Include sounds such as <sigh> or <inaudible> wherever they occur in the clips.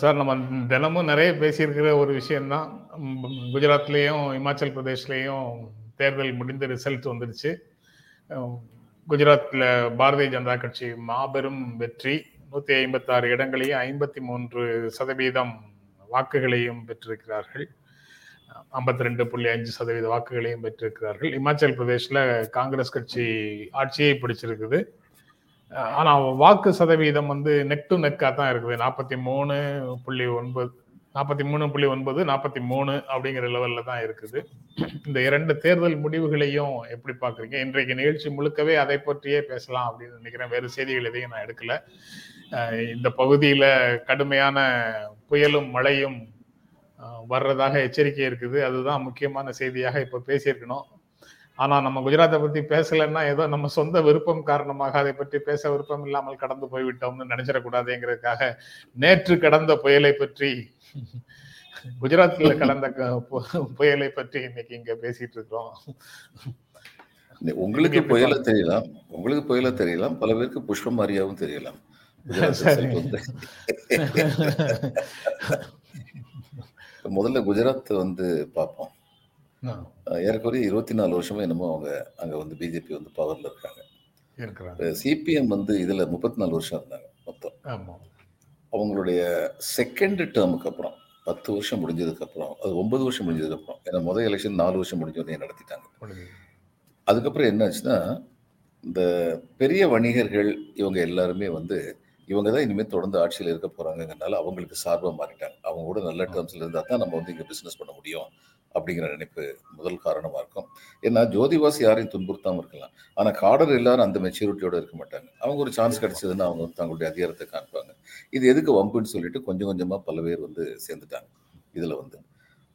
Sir நம்ம தினமும் நிறைய பேசியிருக்கிற ஒரு விஷயம்தான். குஜராத்லேயும் இமாச்சல் பிரதேஷ்லேயும் தேர்தல் முடிந்த ரிசல்ட் வந்துடுச்சு குஜராத்தில் பாரதிய ஜனதா கட்சி மாபெரும் வெற்றி. நூற்றி ஐம்பத்தாறு இடங்களையும் ஐம்பத்தி மூன்று சதவீதம் வாக்குகளையும் பெற்றிருக்கிறார்கள். ஐம்பத்தி ரெண்டு புள்ளி அஞ்சு சதவீத வாக்குகளையும் பெற்றிருக்கிறார்கள். இமாச்சல் பிரதேஷில் காங்கிரஸ் கட்சி ஆட்சியை பிடிச்சிருக்குது. ஆனா வாக்கு சதவீதம் வந்து நெக் டு நெக்கா தான் இருக்குது. நாற்பத்தி மூணு புள்ளி ஒன்பது நாற்பத்தி மூணு புள்ளி ஒன்பது நாற்பத்தி மூணு அப்படிங்கிற லெவல்ல தான் இருக்குது. இந்த இரண்டு தேர்தல் முடிவுகளையும் எப்படி பாக்குறீங்க இன்றைக்கு நிகழ்ச்சி முழுக்கவே அதை பற்றியே பேசலாம் அப்படின்னு நினைக்கிறேன். வேறு செய்திகள் எதையும் நான் எடுக்கல. இந்த பகுதியில கடுமையான புயலும் மழையும் வர்றதாக எச்சரிக்கை இருக்குது. அதுதான் முக்கியமான செய்தியாக இப்ப பேசியிருக்கணும். ஆனா நம்ம குஜராத்தை பத்தி பேசலைன்னா ஏதோ நம்ம சொந்த விருப்பம் காரணமாக அதை பற்றி பேச விருப்பம் இல்லாமல் கடந்து போய்விட்டோம்னு நினைச்சிடக்கூடாதுங்கிறதுக்காக நேற்று கடந்த புயலை பற்றி குஜராத்ல கடந்த புயலை பற்றி இன்னைக்கு இங்க பேசிட்டு இருக்கிறோம் உங்களுக்கு புயல தெரியலாம். உங்களுக்கு புயல தெரியலாம். பல பேருக்கு புஷ்ப மாரியாவும் தெரியலாம். <laughs> முதல்ல குஜராத் வந்து பார்ப்போம் ஏறக்குறைய இருபத்தி நாலு வருஷமா என்னமோ அவங்க அங்க வந்து பிஜேபி வந்து பவர்ல இருக்காங்க. சிபிஎம் வந்து இதுல முப்பத்தி நாலு வருஷம் இருந்தாங்க மொத்தம். அவங்களுடைய செகண்ட் டேர்முக்கு அப்புறம் பத்து வருஷம் முடிஞ்சதுக்கு அப்புறம் அது ஒன்பது வருஷம் முடிஞ்சதுக்கு அப்புறம் ஏன்னா முதல் எலெக்ஷன் நாலு வருஷம் முடிஞ்ச உடனே நடத்திட்டாங்க. அதுக்கப்புறம் என்ன ஆச்சுன்னா இந்த பெரிய வணிகர்கள் இவங்க எல்லாருமே வந்து இவங்க தான் இனிமேல் தொடர்ந்து ஆட்சியில் இருக்க போறாங்கங்கிறனால அவங்களுக்கு சார்பாக மாறிட்டாங்க. அவங்க கூட நல்ல டேர்ம்ஸ்ல இருந்தால் தான் நம்ம வந்து இங்கே பிஸ்னஸ் பண்ண முடியும். அப்படிங்கிற நினைப்பு முதல் காரணமாக இருக்கும். ஏன்னா ஜோதிவாஸ் யாரையும் துன்புறுத்தாமல் இருக்கலாம். ஆனால் காடர் எல்லாரும் அந்த மெச்சூரிட்டியோடு இருக்க மாட்டாங்க. அவங்க ஒரு சான்ஸ் கிடைச்சதுன்னா அவங்க வந்து தங்களுடைய அதிகாரத்தை காண்பாங்க. இது எதுக்கு வம்புன்னு சொல்லிட்டு கொஞ்சம் கொஞ்சமாக பல பேர் வந்து சேர்ந்துட்டாங்க. இதில் வந்து.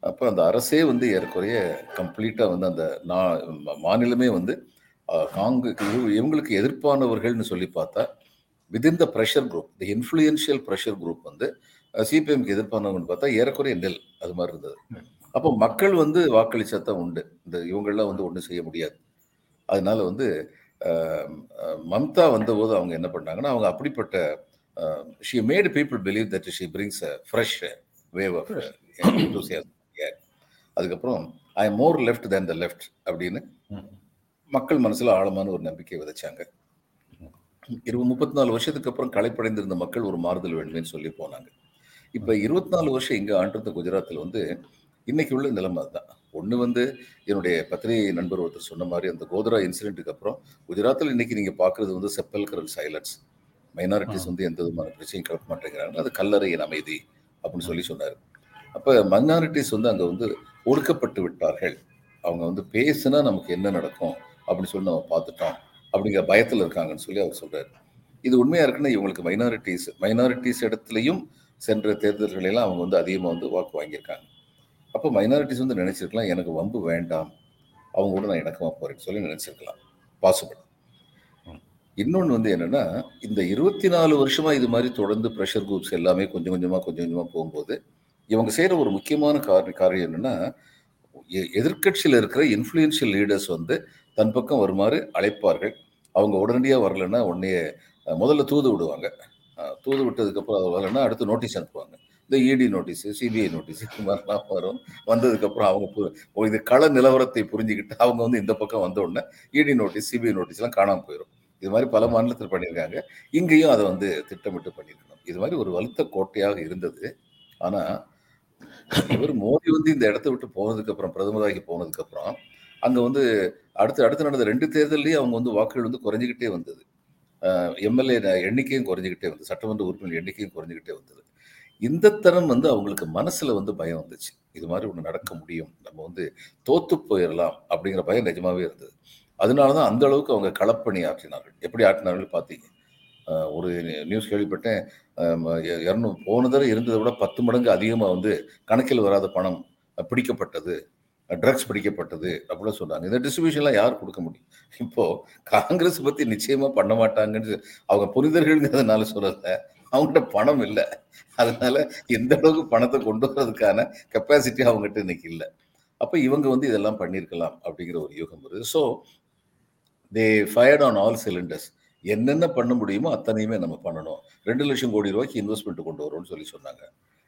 அப்போ அந்த அரசே வந்து ஏறக்குறைய கம்ப்ளீட்டாக வந்து அந்த நா- மா- மாநிலமே வந்து காங்க இவங்களுக்கு எதிர்ப்பானவர்கள்னு சொல்லி பார்த்தா within the pressure group the influential pressure group வந்து சிபிஎம்க்கு எதிர்ப்பானவங்கன்னு பார்த்தா ஏறக்குறைய நெல் அது மாதிரி இருந்தது. அப்போ மக்கள் வந்து வாக்களிச்சா தான் உண்டு. இந்த இவங்கெல்லாம் வந்து ஒன்றும் செய்ய முடியாது. அதனால வந்து மம்தா வந்தபோது அவங்க என்ன பண்ணாங்கன்னா அவங்க அப்படிப்பட்ட she made people believe that she brings a fresh wave of அதுக்கப்புறம் I am more left than the left அப்படின்னு மக்கள் மனசுல ஆழமான ஒரு நம்பிக்கை விதைச்சாங்க. இருபது முப்பத்தி நாலு வருஷத்துக்கு அப்புறம் களைப்படைந்திருந்த மக்கள் ஒரு மாறுதல் வேண்டுமேன்னு சொல்லி போனாங்க. இப்ப இருபத்தி நாலு வருஷம் இங்க ஆண்டிருந்த குஜராத்தில் வந்து இன்னைக்கு உள்ள நிலைமை அதுதான். ஒண்ணு வந்து என்னுடைய பத்திரிகை நண்பர் ஒருத்தர் சொன்ன மாதிரி அந்த கோத்ரா இன்சிடென்ட்டுக்கு அப்புறம் குஜராத்தில் இன்னைக்கு நீங்க பாக்குறது வந்து செப்பல்கரல் சைலன்ஸ் மைனாரிட்டிஸ் வந்து எந்த விதமான பிரச்சனையும் கிளப்ப மாட்டேங்கிறாங்க. அது கல்லறையின் அமைதி அப்படின்னு சொல்லி சொன்னார். அப்ப மைனாரிட்டிஸ் வந்து அங்க வந்து ஒடுக்கப்பட்டு விட்டார்கள். அவங்க வந்து பேசுனா நமக்கு என்ன நடக்கும் அப்படின்னு சொல்லி நம்ம பார்த்துட்டோம். அப்படிங்கிற பயத்துல இருக்காங்கன்னு சொல்லி அவர் சொல்றாரு. இது உண்மையா இருக்குன்னா இவங்களுக்கு மைனாரிட்டிஸ் மைனாரிட்டிஸ் இடத்துலையும் சென்ற தேர்தல்களெல்லாம் அவங்க வந்து அதிகமாக வந்து வாக்கு வாங்கியிருக்காங்க. அப்போ மைனாரிட்டிஸ் வந்து நினைச்சிருக்கலாம் எனக்கு வம்பு வேண்டாம். அவங்க கூட நான் இணக்கமா போறேன்னு சொல்லி நினைச்சிருக்கலாம். பாசிபிள் இன்னொன்று வந்து என்னன்னா இந்த இருபத்தி நாலு வருஷமா இது மாதிரி தொடர்ந்து ப்ரெஷர் குரூப்ஸ் எல்லாமே கொஞ்சம் கொஞ்சமா கொஞ்சம் கொஞ்சமா போகும்போது இவங்க செய்யற ஒரு முக்கியமான காரண காரியம் என்னன்னா எ- எதிர்க்கட்சியில இருக்கிற இன்ஃப்ளூயன்ஷியல் லீடர்ஸ் வந்து தன் பக்கம் வருமாறு அழைப்பார்கள். அவங்க உடனடியாக வரலைன்னா உடனே முதல்ல தூது விடுவாங்க. தூது விட்டதுக்கப்புறம் அது வரலைன்னா அடுத்து நோட்டீஸ் அனுப்புவாங்க. இந்த இடி நோட்டீஸு சிபிஐ நோட்டீஸ் இது மாதிரிலாம் வரும். வந்ததுக்கப்புறம் அவங்க பு- இது கள நிலவரத்தை புரிஞ்சுக்கிட்டு அவங்க வந்து இந்த பக்கம் வந்த உடனே இடி நோட்டீஸ் சிபிஐ நோட்டீஸ்லாம் காணாமல் போயிடும் இது மாதிரி பல மாநிலத்தில் பண்ணியிருக்காங்க. இங்கேயும் அதை வந்து திட்டமிட்டு பண்ணியிருக்கணும். இது மாதிரி ஒரு வலுத்த கோட்டையாக இருந்தது. ஆனால் இவர் மோடி வந்து இந்த இடத்த விட்டு போனதுக்கு அப்புறம் பிரதமராகி போனதுக்கு அப்புறம் வந்து அடுத்து அடுத்து நடந்த ரெண்டு தேர்தல்லையும் அவங்க வந்து வாக்குகள் வந்து குறைஞ்சிக்கிட்டே வந்தது. எம்எல்ஏ எண்ணிக்கையும் குறைஞ்சிக்கிட்டே வந்தது. சட்டமன்ற உறுப்பினர் எண்ணிக்கையும் குறைஞ்சிக்கிட்டே வந்தது. இந்த தரம் வந்து அவங்களுக்கு மனசுல வந்து பயம் வந்துச்சு. இது மாதிரி ஒன்று நடக்க முடியும். நம்ம வந்து தோத்து போயிடலாம் அப்படிங்கிற பயம் நிஜமாவே இருந்தது. அதனால தான் அந்த அளவுக்கு அவங்க களப்பணி ஆற்றினார்கள். எப்படி ஆற்றினார்கள் பார்த்தீங்க? ஒரு நியூஸ் கேள்விப்பட்டேன். இரநூறு போன தடவை இருந்ததை விட பத்து மடங்கு அதிகமாக வந்து கணக்கில் வராத பணம் பிடிக்கப்பட்டது. ட்ரக்ஸ் பிடிக்கப்பட்டது அப்படிலாம் சொன்னாங்க. இந்த டிஸ்ட்ரிபியூஷன்லாம் யார் கொடுக்க முடியும்? இப்போது காங்கிரஸ் பற்றி நிச்சயமாக பண்ண மாட்டாங்கன்னு அவங்க புரிதர்கள்ங்கிறதுனால சொல்லலை. அவங்ககிட்ட பணம் இல்லை. அதனால எந்த அளவுக்கு பணத்தை கொண்டு வர்றதுக்கான கெப்பாசிட்டி அவங்ககிட்ட இன்னைக்கு இல்லை. அப்போ இவங்க வந்து இதெல்லாம் பண்ணியிருக்கலாம் அப்படிங்கிற ஒரு யூகம் வருது. So they fired on all cylinders என்னென்ன பண்ண முடியுமோ அத்தனையுமே நம்ம பண்ணணும். ரெண்டு லட்சம் கோடி ரூபாய்க்கு இன்வெஸ்ட்மெண்ட் கொண்டு வரோம்னு சொல்லி சொன்னாங்க.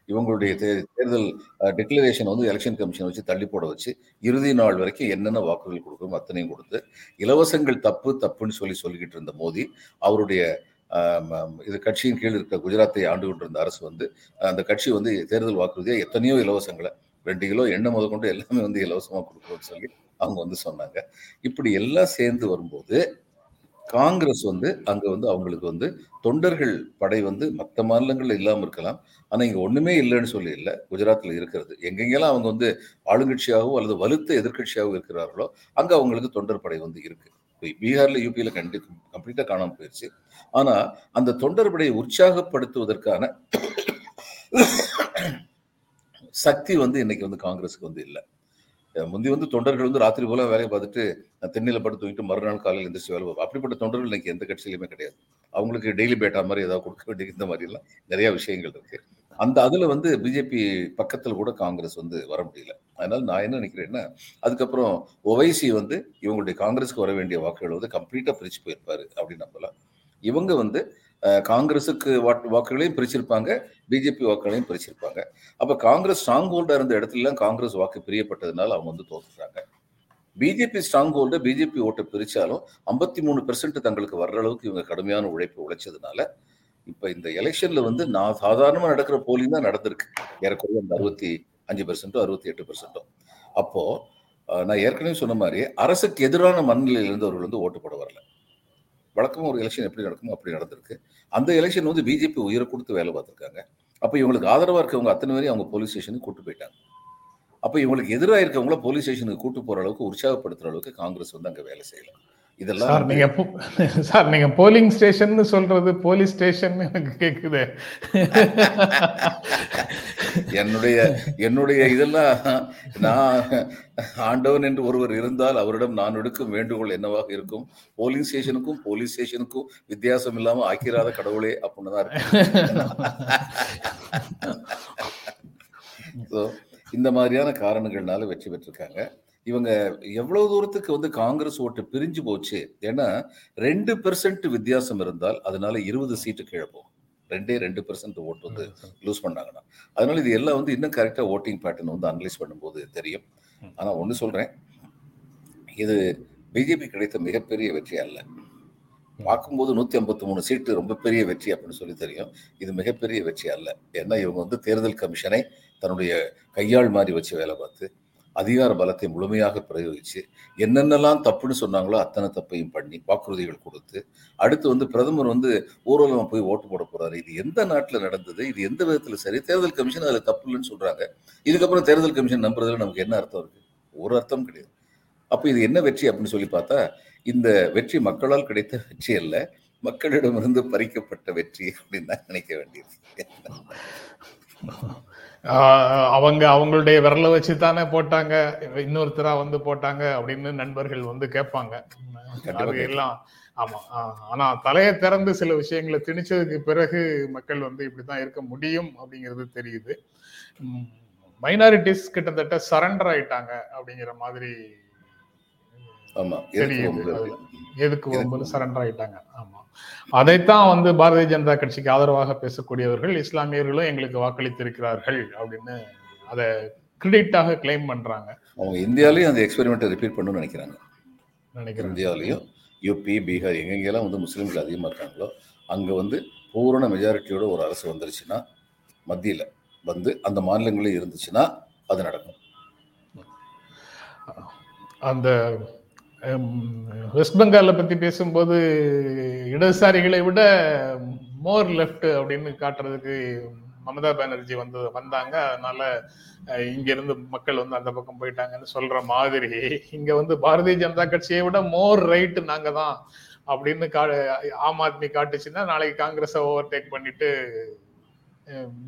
இவங்களுடைய தே- தேர்தல் டிக்ளரேஷன் வந்து எலெக்ஷன் கமிஷன் வச்சு தள்ளி போட வச்சு இறுதி நாள் வரைக்கும் என்னென்ன வாக்குகள் கொடுக்கணும் அத்தனையும் கொடுத்து இலவசங்கள் தப்பு தப்புன்னு சொல்லி சொல்லிக்கிட்டு இருந்த மோடி அவருடைய இது கட்சியின் கீழ் இருக்க குஜராத்தை ஆண்டு கொண்டிருந்த அரசு வந்து அந்த கட்சி வந்து தேர்தல் வாக்குறுதியாக எத்தனையோ இலவசங்களை ரெண்டு கிலோ எண்ணெய் முதற்கொண்டு எல்லாமே வந்து இலவசமாக கொடுக்குறோம்னு சொல்லி அவங்க வந்து சொன்னாங்க. இப்படி எல்லாம் சேர்ந்து வரும்போது காங்கிரஸ் வந்து அங்க வந்து அவங்களுக்கு வந்து தொண்டர்கள் படை வந்து மற்ற மாநிலங்களில் இல்லாமல் இருக்கலாம். ஆனா இங்க ஒண்ணுமே இல்லைன்னு சொல்லி இல்லை. குஜராத்ல இருக்கிறது. எங்கெங்கெல்லாம் அவங்க வந்து ஆளுங்கட்சியாகவோ அல்லது வலுத்த எதிர்கட்சியாகவோ இருக்கிறார்களோ அங்க அவங்களுக்கு தொண்டர் படை வந்து இருக்கு. இப்ப பீகார்ல யூபியில கண்டி கம்ப்ளீட்டா காணாம போயிடுச்சு ஆனா அந்த தொண்டர்படையை உற்சாகப்படுத்துவதற்கான சக்தி வந்து இன்னைக்கு வந்து காங்கிரஸுக்கு வந்து இல்லை. முந்தி வந்து தொண்டர்கள் வந்து ராத்திரி போல வேலையை பார்த்துட்டு தென்னில படுத்து தூங்கிட்டு மறுநாள் காலையில் எந்திரிச்சு வேலை பார்ப்போம் அப்படிப்பட்ட தொண்டர்கள் இன்னைக்கு எந்த கட்சியிலுமே கிடையாது. அவங்களுக்கு டெய்லி பேட்டா மாதிரி ஏதாவது கொடுக்க வேண்டிய இந்த மாதிரி எல்லாம் நிறைய விஷயங்கள் இருக்கு. அந்த அதுல வந்து பிஜேபி பக்கத்துல கூட காங்கிரஸ் வந்து வர முடியல. அதனால நான் என்ன நினைக்கிறேன்னா அதுக்கப்புறம் ஒவைசி வந்து இவங்களுடைய காங்கிரஸ்க்கு வர வேண்டிய வாக்குகள் வந்து கம்ப்ளீட்டா பிரிச்சு போயிருப்பாரு அப்படின்னு நம்பலாம். இவங்க வந்து காங்கிரஸுக்கு வாட் வாக்குகளையும் பிரிச்சிருப்பாங்க பிஜேபி வாக்குகளையும் பிரிச்சிருப்பாங்க. அப்ப காங்கிரஸ் ஸ்ட்ராங் ஹோல்டா இருந்த இடத்துல காங்கிரஸ் வாக்கு பிரியப்பட்டதுனால அவங்க வந்து தோற்றுறாங்க பிஜேபி ஸ்ட்ராங் ஹோல்டு பிஜேபி ஓட்டை பிரிச்சாலும் ஐம்பத்தி மூணு பெர்சென்ட் தங்களுக்கு வர்ற அளவுக்கு இவங்க கடுமையான உழைப்பு உழைச்சதுனால இப்ப இந்த எலெக்ஷன்ல வந்து நான் சாதாரணமா நடக்கிற போலிங் தான் நடந்திருக்கு. ஏறக்குறைய அந்த அறுபத்தி அஞ்சு பெர்சென்ட்டோ அறுபத்தி எட்டு பெர்சென்ட்டோ அப்போ நான் ஏற்கனவே சொன்ன மாதிரி அரசுக்கு எதிரான மனநிலையில இருந்தவர்கள் வந்து ஓட்டு போட வரல. வழக்கமாக ஒரு எலெக்ஷன் எப்படி நடக்குமோ அப்படி நடந்திருக்கு. அந்த எலெக்ஷன் வந்து பிஜேபி உயிரை கொடுத்து வேலை பார்த்திருக்காங்க. அப்போ இவங்களுக்கு ஆதரவா இருக்கவங்க அத்தனை பேரையும் அவங்க போலீஸ் ஸ்டேஷனுக்கு கூட்டு போயிட்டாங்க. அப்போ இவங்களுக்கு எதிராக இருக்கவங்கள போலீஸ் ஸ்டேஷனுக்கு கூட்டு போற அளவுக்கு உற்சாகப்படுத்துற அளவுக்கு காங்கிரஸ் வந்து அங்க வேலை செய்யலாம் இதெல்லாம் நீங்க <laughs> சார் நீங்க போலிங் ஸ்டேஷன் சொல்றது போலீஸ் ஸ்டேஷன் எனக்கு கேக்குது. என்னுடைய என்னுடைய இதெல்லாம் நான் ஆண்டவன் என்று ஒருவர் இருந்தால் அவரிடம் நான் எடுக்கும் வேண்டுகோள் என்னவாக இருக்கும்? போலிங் ஸ்டேஷனுக்கும் போலீஸ் ஸ்டேஷனுக்கும் வித்தியாசம் இல்லாம ஆக்கிராத கடவுளே அப்படின்னு தான் இருக்கு. <laughs> இந்த மாதிரியான காரணங்கள்னால வெற்றி பெற்றிருக்காங்க. இவங்க எவ்வளவு தூரத்துக்கு வந்து காங்கிரஸ் ஓட்டு பிரிஞ்சு போச்சு? ஏன்னா ரெண்டு பெர்சென்ட் வித்தியாசம் இருந்தால் அதனால இருபது சீட்டு கீழே போகும். ரெண்டே ரெண்டு பெர்சென்ட் ஓட்டு வந்து லூஸ் பண்ணாங்கன்னா. அதனால இது எல்லாம் வந்து இன்னும் கரெக்டா ஓட்டிங் பேட்டர்ன் வந்து அனலைஸ் பண்ணும்போது தெரியும். ஆனா ஒண்ணு சொல்றேன். இது பிஜேபி கிடைத்த மிகப்பெரிய வெற்றி அல்ல. பார்க்கும்போது நூத்தி ஐம்பத்தி மூணு சீட்டு ரொம்ப பெரிய வெற்றி அப்படின்னு சொல்லி தெரியும். இது மிகப்பெரிய வெற்றி அல்ல. ஏன்னா இவங்க வந்து தேர்தல் கமிஷனை தன்னுடைய கையாள் மாதிரி வச்சு வேலை பார்த்து அதிகார பலத்தை முழுமையாக பிரயோகித்து என்னென்னலாம் தப்புன்னு சொன்னாங்களோ அத்தனை தப்பையும் பண்ணி வாக்குறுதிகள் கொடுத்து அடுத்து வந்து பிரதமர் வந்து ஊர்வலம் போய் ஓட்டு போட போகிறாரு இது எந்த நாட்டில் நடந்தது? இது எந்த விதத்தில் சரி? தேர்தல் கமிஷன் அதில் தப்பு இல்லைன்னு சொல்கிறாங்க இதுக்கப்புறம் தேர்தல் கமிஷன் நம்புறதுல நமக்கு என்ன அர்த்தம் இருக்கு? ஒரு அர்த்தம் கிடையாது. அப்போ இது என்ன வெற்றி அப்படின்னு சொல்லி பார்த்தா இந்த வெற்றி மக்களால் கிடைத்த வெற்றி அல்ல மக்களிடமிருந்து பறிக்கப்பட்ட வெற்றி அப்படின்னு தான் நினைக்க வேண்டியது. அவங்க அவங்களுடைய விரலை வச்சு தானே போட்டாங்க. இன்னொருத்தரா வந்து போட்டாங்க அப்படின்னு நண்பர்கள் வந்து கேட்பாங்க. அது எல்லாம் ஆமா ஆனா தலையை திறந்து சில விஷயங்களை திணிச்சதுக்கு பிறகு மக்கள் வந்து இப்படிதான் இருக்க முடியும் அப்படிங்கிறது தெரியுது. மைனாரிட்டிஸ் கிட்டத்தட்ட சரண்டர் ஆயிட்டாங்க அப்படிங்கிற மாதிரி தெரியுது. எதுக்கு சரண்டர் ஆயிட்டாங்க? ஆமா. அதைத்தான் வந்து பாரதிய ஜனதா கட்சிக்கு ஆதரவாக பேசக்கூடியவர்கள் இஸ்லாமியர்களும் எங்களுக்கு வாக்களித்திருக்கிறார்கள் அப்படின்னு அதை கிரெடிட்டாக கிளைம் பண்றாங்க. அவங்க இந்தியாலயும் அந்த எக்ஸ்பெரிமெண்ட்டை ரிப்பீட் பண்ணணும்னு நினைக்கிறாங்க. நினைக்கிறேன் இந்தியாவிலையும் யூபி பீகார் எங்கெங்கெல்லாம் வந்து முஸ்லீம்கள் அதிகமாக இருக்காங்களோ அங்கே வந்து பூரண மெஜாரிட்டியோட ஒரு அரசு வந்துருச்சுன்னா மத்தியில் வந்து அந்த மாநிலங்களும் இருந்துச்சுன்னா அது நடக்கும். அந்த வெஸ்ட் பெங்காலை பத்தி பேசும்போது இடதுசாரிகளை விட மோர் லெஃப்ட் அப்படின்னு காட்டுறதுக்கு மமதா பானர்ஜி வந்து வந்தாங்க. அதனால இங்கிருந்து மக்கள் வந்து அந்த பக்கம் போயிட்டாங்கன்னு சொல்ற மாதிரி. இங்க வந்து பாரதிய ஜனதா கட்சியை விட மோர் ரைட் நாங்க தான் அப்படின்னு கா ஆம் ஆத்மி காட்டுச்சுன்னா நாளைக்கு காங்கிரஸை ஓவர்டேக் பண்ணிட்டு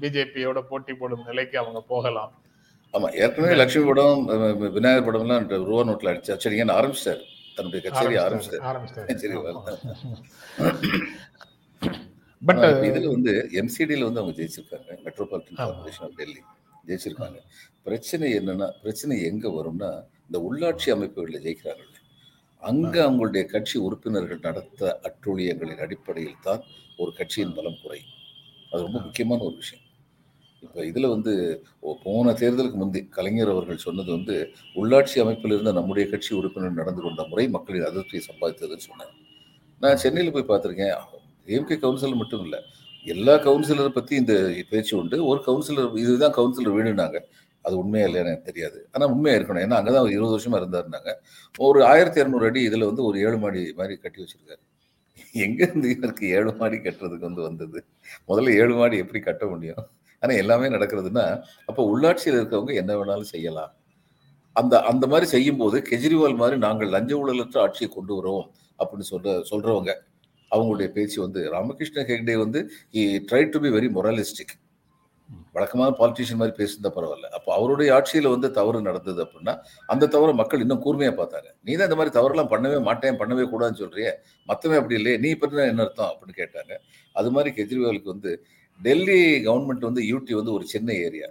பிஜேபியோட போட்டி போடும் நிலைக்கு அவங்க போகலாம். ஆமா ஏற்கனவே லட்சுமி படம் விநாயகர் படம்லாம் ரூபா நோட்ல அடிச்சு அச்சடிங்கன்னு ஆரம்பிச்சிட்டாரு. தன்னுடைய கச்சேரி ஆரம்பிச்சிட்டாரு பட் இதுல வந்து எம்சிடில வந்து அவங்க ஜெயிச்சிருக்காங்க. மெட்ரோபாலிட்டன் கார்பரேஷன் ஆஃப் டெல்லி ஜெயிச்சிருக்காங்க. பிரச்சனை என்னன்னா பிரச்சனை எங்க வரும்னா இந்த உள்ளாட்சி அமைப்புகளில் ஜெயிக்கிறாங்க அங்க அவங்களுடைய கட்சி உறுப்பினர்கள் நடத்த அட்டூழியங்களின் அடிப்படையில் தான் ஒரு கட்சியின் பலம் குறையும். அது ரொம்ப முக்கியமான ஒரு விஷயம். இப்போ இதில் வந்து போன தேர்தலுக்கு முந்தி கலைஞர் அவர்கள் சொன்னது வந்து உள்ளாட்சி அமைப்பில் இருந்த நம்முடைய கட்சி உறுப்பினர் நடந்து கொண்ட முறை மக்களின் அதிருப்தியை சம்பாதித்ததுன்னு சொன்னாங்க நான் சென்னையில் போய் பார்த்துருக்கேன். ஏஎம்கே கவுன்சிலர் மட்டும் இல்லை எல்லா கவுன்சிலரை பற்றி இந்த பேச்சு உண்டு. ஒரு கவுன்சிலர் இதுதான் கவுன்சிலர் வீடுனாங்க அது உண்மையா இல்லையா எனக்கு தெரியாது. ஆனால் உண்மையாக இருக்கணும். ஏன்னா அங்கே தான் அவர் இருபது வருஷமா இருந்தாருனாங்க ஒரு ஆயிரத்தி இரநூறு அடி இதில் வந்து ஒரு ஏழு மாடி மாதிரி கட்டி வச்சிருக்காரு. எங்கேருந்து இவருக்கு ஏழு மாடி கட்டுறதுக்கு வந்து வந்தது? முதல்ல ஏழு மாடி எப்படி கட்ட முடியும்? ஆனால் எல்லாமே நடக்கிறதுன்னா அப்போ உள்ளாட்சியில் இருக்கிறவங்க என்ன வேணாலும் செய்யலாம். அந்த அந்த மாதிரி செய்யும்போது கெஜ்ரிவால் மாதிரி நாங்கள் லஞ்ச ஊழலற்ற ஆட்சியை கொண்டு வரோம் அப்படின்னு சொல்ற சொல்றவங்க அவங்களுடைய பேச்சு வந்து ராமகிருஷ்ண ஹெக்டே வந்து try to be very moralistic வழக்கமான பாலிட்டிஷியன் மாதிரி பேசியிருந்தா பரவாயில்ல. அப்போ அவருடைய ஆட்சியில் வந்து தவறு நடந்தது அப்படின்னா அந்த தவறை மக்கள் இன்னும் கூர்மையாக பார்த்தாங்க நீ தான் இந்த மாதிரி தவறுலாம் பண்ணவே மாட்டேன் பண்ணவே கூடாதுன்னு சொல்கிறிய மற்றவன் அப்படி இல்லையே நீ பற்றி என்ன அர்த்தம் அப்படின்னு கேட்டாங்க அது மாதிரி கெஜ்ரிவாலுக்கு வந்து டெல்லி கவர்மெண்ட் வந்து யூடி வந்து ஒரு சின்ன ஏரியா.